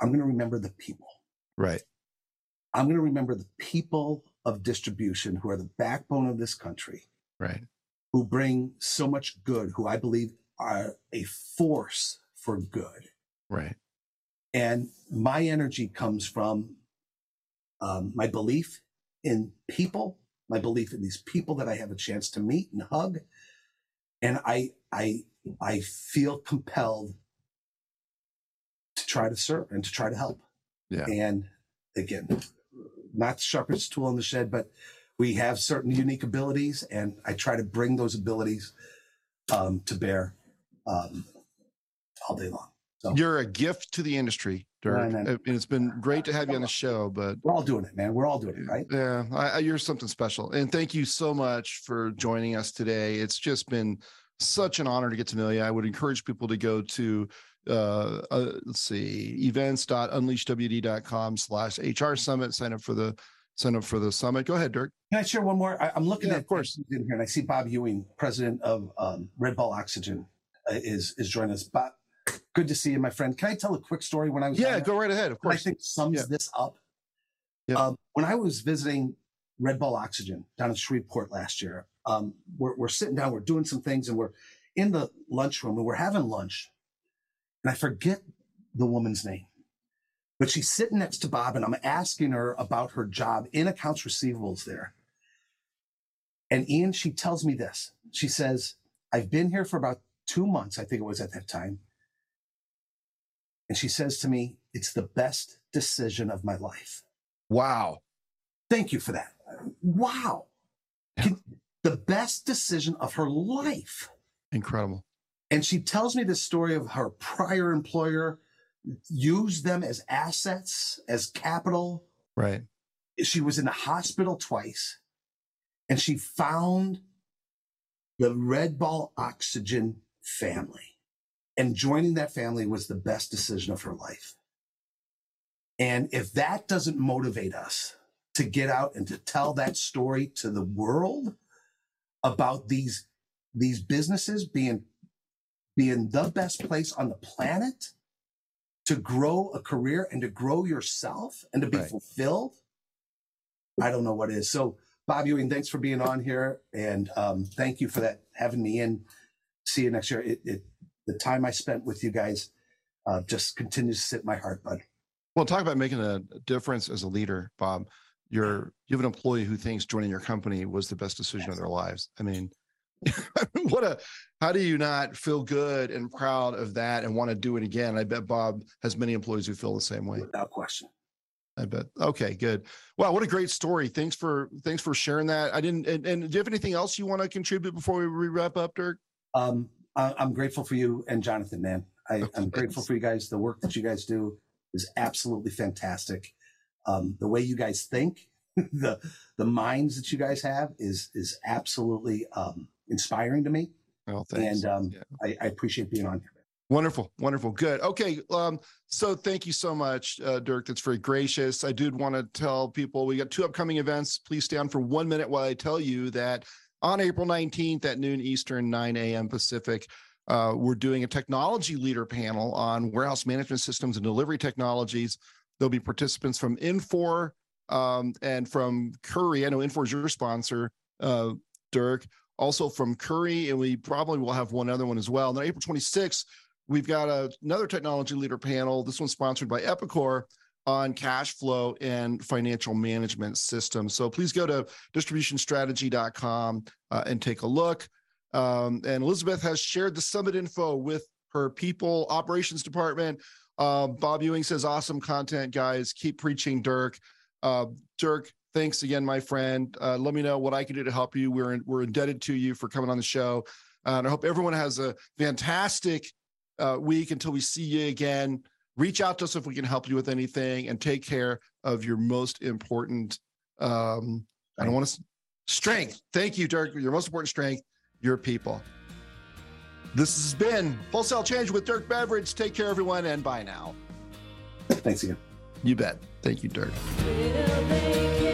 [SPEAKER 2] I'm going to remember the people.
[SPEAKER 1] Right.
[SPEAKER 2] I'm going to remember the people of distribution who are the backbone of this country,
[SPEAKER 1] Right.
[SPEAKER 2] who bring so much good, who I believe are a force for good.
[SPEAKER 1] Right.
[SPEAKER 2] And my energy comes from um, my belief in people, my belief in these people that I have a chance to meet and hug. And I, I, I feel compelled to try to serve and to try to help.
[SPEAKER 1] Yeah.
[SPEAKER 2] And again, not the sharpest tool in the shed, but we have certain unique abilities, and I try to bring those abilities um, to bear um, all day long. So
[SPEAKER 1] You're a gift to the industry, Dirk.
[SPEAKER 2] Right, man.
[SPEAKER 1] and it's been great to have you on the show, but
[SPEAKER 2] we're all doing it, man. We're all doing it, right?
[SPEAKER 1] Yeah, I, I, you're something special. And thank you so much for joining us today. It's just been such an honor to get to know you. I would encourage people to go to uh, uh, let's see, events.unleashwd.com slash HR summit. Sign up for the sign up for the summit. Go ahead, Dirk.
[SPEAKER 2] Can I share one more? I, am looking
[SPEAKER 1] yeah,
[SPEAKER 2] at
[SPEAKER 1] of course
[SPEAKER 2] in here, and I see Bob Ewing, president of um, Red Ball Oxygen, uh, is is joining us. Bob, good to see you, my friend. Can I tell a quick story? When I was
[SPEAKER 1] yeah, go right ahead. Of course,
[SPEAKER 2] I think sums
[SPEAKER 1] yeah.
[SPEAKER 2] this up.
[SPEAKER 1] Yeah.
[SPEAKER 2] Um, when I was visiting Red Ball Oxygen down in Shreveport last year, um, we're, we're sitting down, we're doing some things, and we're in the lunchroom and we're having lunch. And I forget the woman's name, but she's sitting next to Bob, and I'm asking her about her job in accounts receivables there. And Ian, she tells me this. She says, I've been here for about two months, I think it was at that time. And she says to me, It's the best decision of my life.
[SPEAKER 1] Wow.
[SPEAKER 2] Thank you for that. Wow. The best decision of her life.
[SPEAKER 1] Incredible.
[SPEAKER 2] And she tells me the story of her prior employer used them as assets, as capital.
[SPEAKER 1] Right.
[SPEAKER 2] She was in the hospital twice and she found the Red Ball Oxygen family. And joining that family was the best decision of her life. And if that doesn't motivate us to get out and to tell that story to the world about these these businesses being being the best place on the planet to grow a career and to grow yourself and to be
[SPEAKER 1] right.
[SPEAKER 2] fulfilled? I don't know what is. So bob ewing thanks for being on here and um, thank you for that having me in. See you next year. It, it the time i spent with you guys uh, just continues to sit in my heart bud.
[SPEAKER 1] Well talk about making a difference as a leader bob. You're you have an employee who thinks joining your company was the best decision yes. of their lives. I mean what a how do you not feel good and proud of that and want to do it again? I bet bob has many employees who feel the same way.
[SPEAKER 2] Without question.
[SPEAKER 1] I bet. Okay good. Wow what a great story. Thanks for thanks for sharing that. I didn't and, and do you have anything else you want to contribute before we wrap up dirk?
[SPEAKER 2] Um I, am grateful for you and jonathan man. I,
[SPEAKER 1] Okay,
[SPEAKER 2] i'm grateful
[SPEAKER 1] thanks.
[SPEAKER 2] for you guys. The work that you guys do is absolutely fantastic. Um the way you guys think the the minds that you guys have is is absolutely um inspiring to me.
[SPEAKER 1] well thanks
[SPEAKER 2] And um,
[SPEAKER 1] Yeah.
[SPEAKER 2] I, I appreciate being on here.
[SPEAKER 1] Wonderful, wonderful, good. Okay, um, so thank you so much, uh, Dirk. That's very gracious. I did want to tell people we got two upcoming events. Please stay on for one minute while I tell you that on April 19th at noon Eastern, 9 a.m. Pacific, uh, we're doing a technology leader panel on warehouse management systems and delivery technologies. There'll be participants from Infor um, and from Curry. I know Infor is your sponsor, uh, Dirk also from Curry, and we probably will have one other one as well. And then April 26th, we've got a, another technology leader panel. This one's sponsored by Epicor on cash flow and financial management systems. So please go to distributionstrategy.com uh, and take a look. Um, and Elizabeth has shared the summit info with her people operations department. Uh, Bob Ewing says, awesome content, guys. Keep preaching, Dirk. Uh, Dirk, thanks again, my friend. Uh, let me know what I can do to help you. We're we're indebted to you for coming on the show, uh, and I hope everyone has a fantastic uh, week until we see you again. Reach out to us if we can help you with anything, and take care of your most important. Um, I don't want to strength. Thank you, Dirk. Your most important strength, your people. This has been Wholesale Change with Dirk Beveridge. Take care, everyone, and bye now.
[SPEAKER 2] Thanks again.
[SPEAKER 1] You bet. Thank you, Dirk.
[SPEAKER 3] Little they can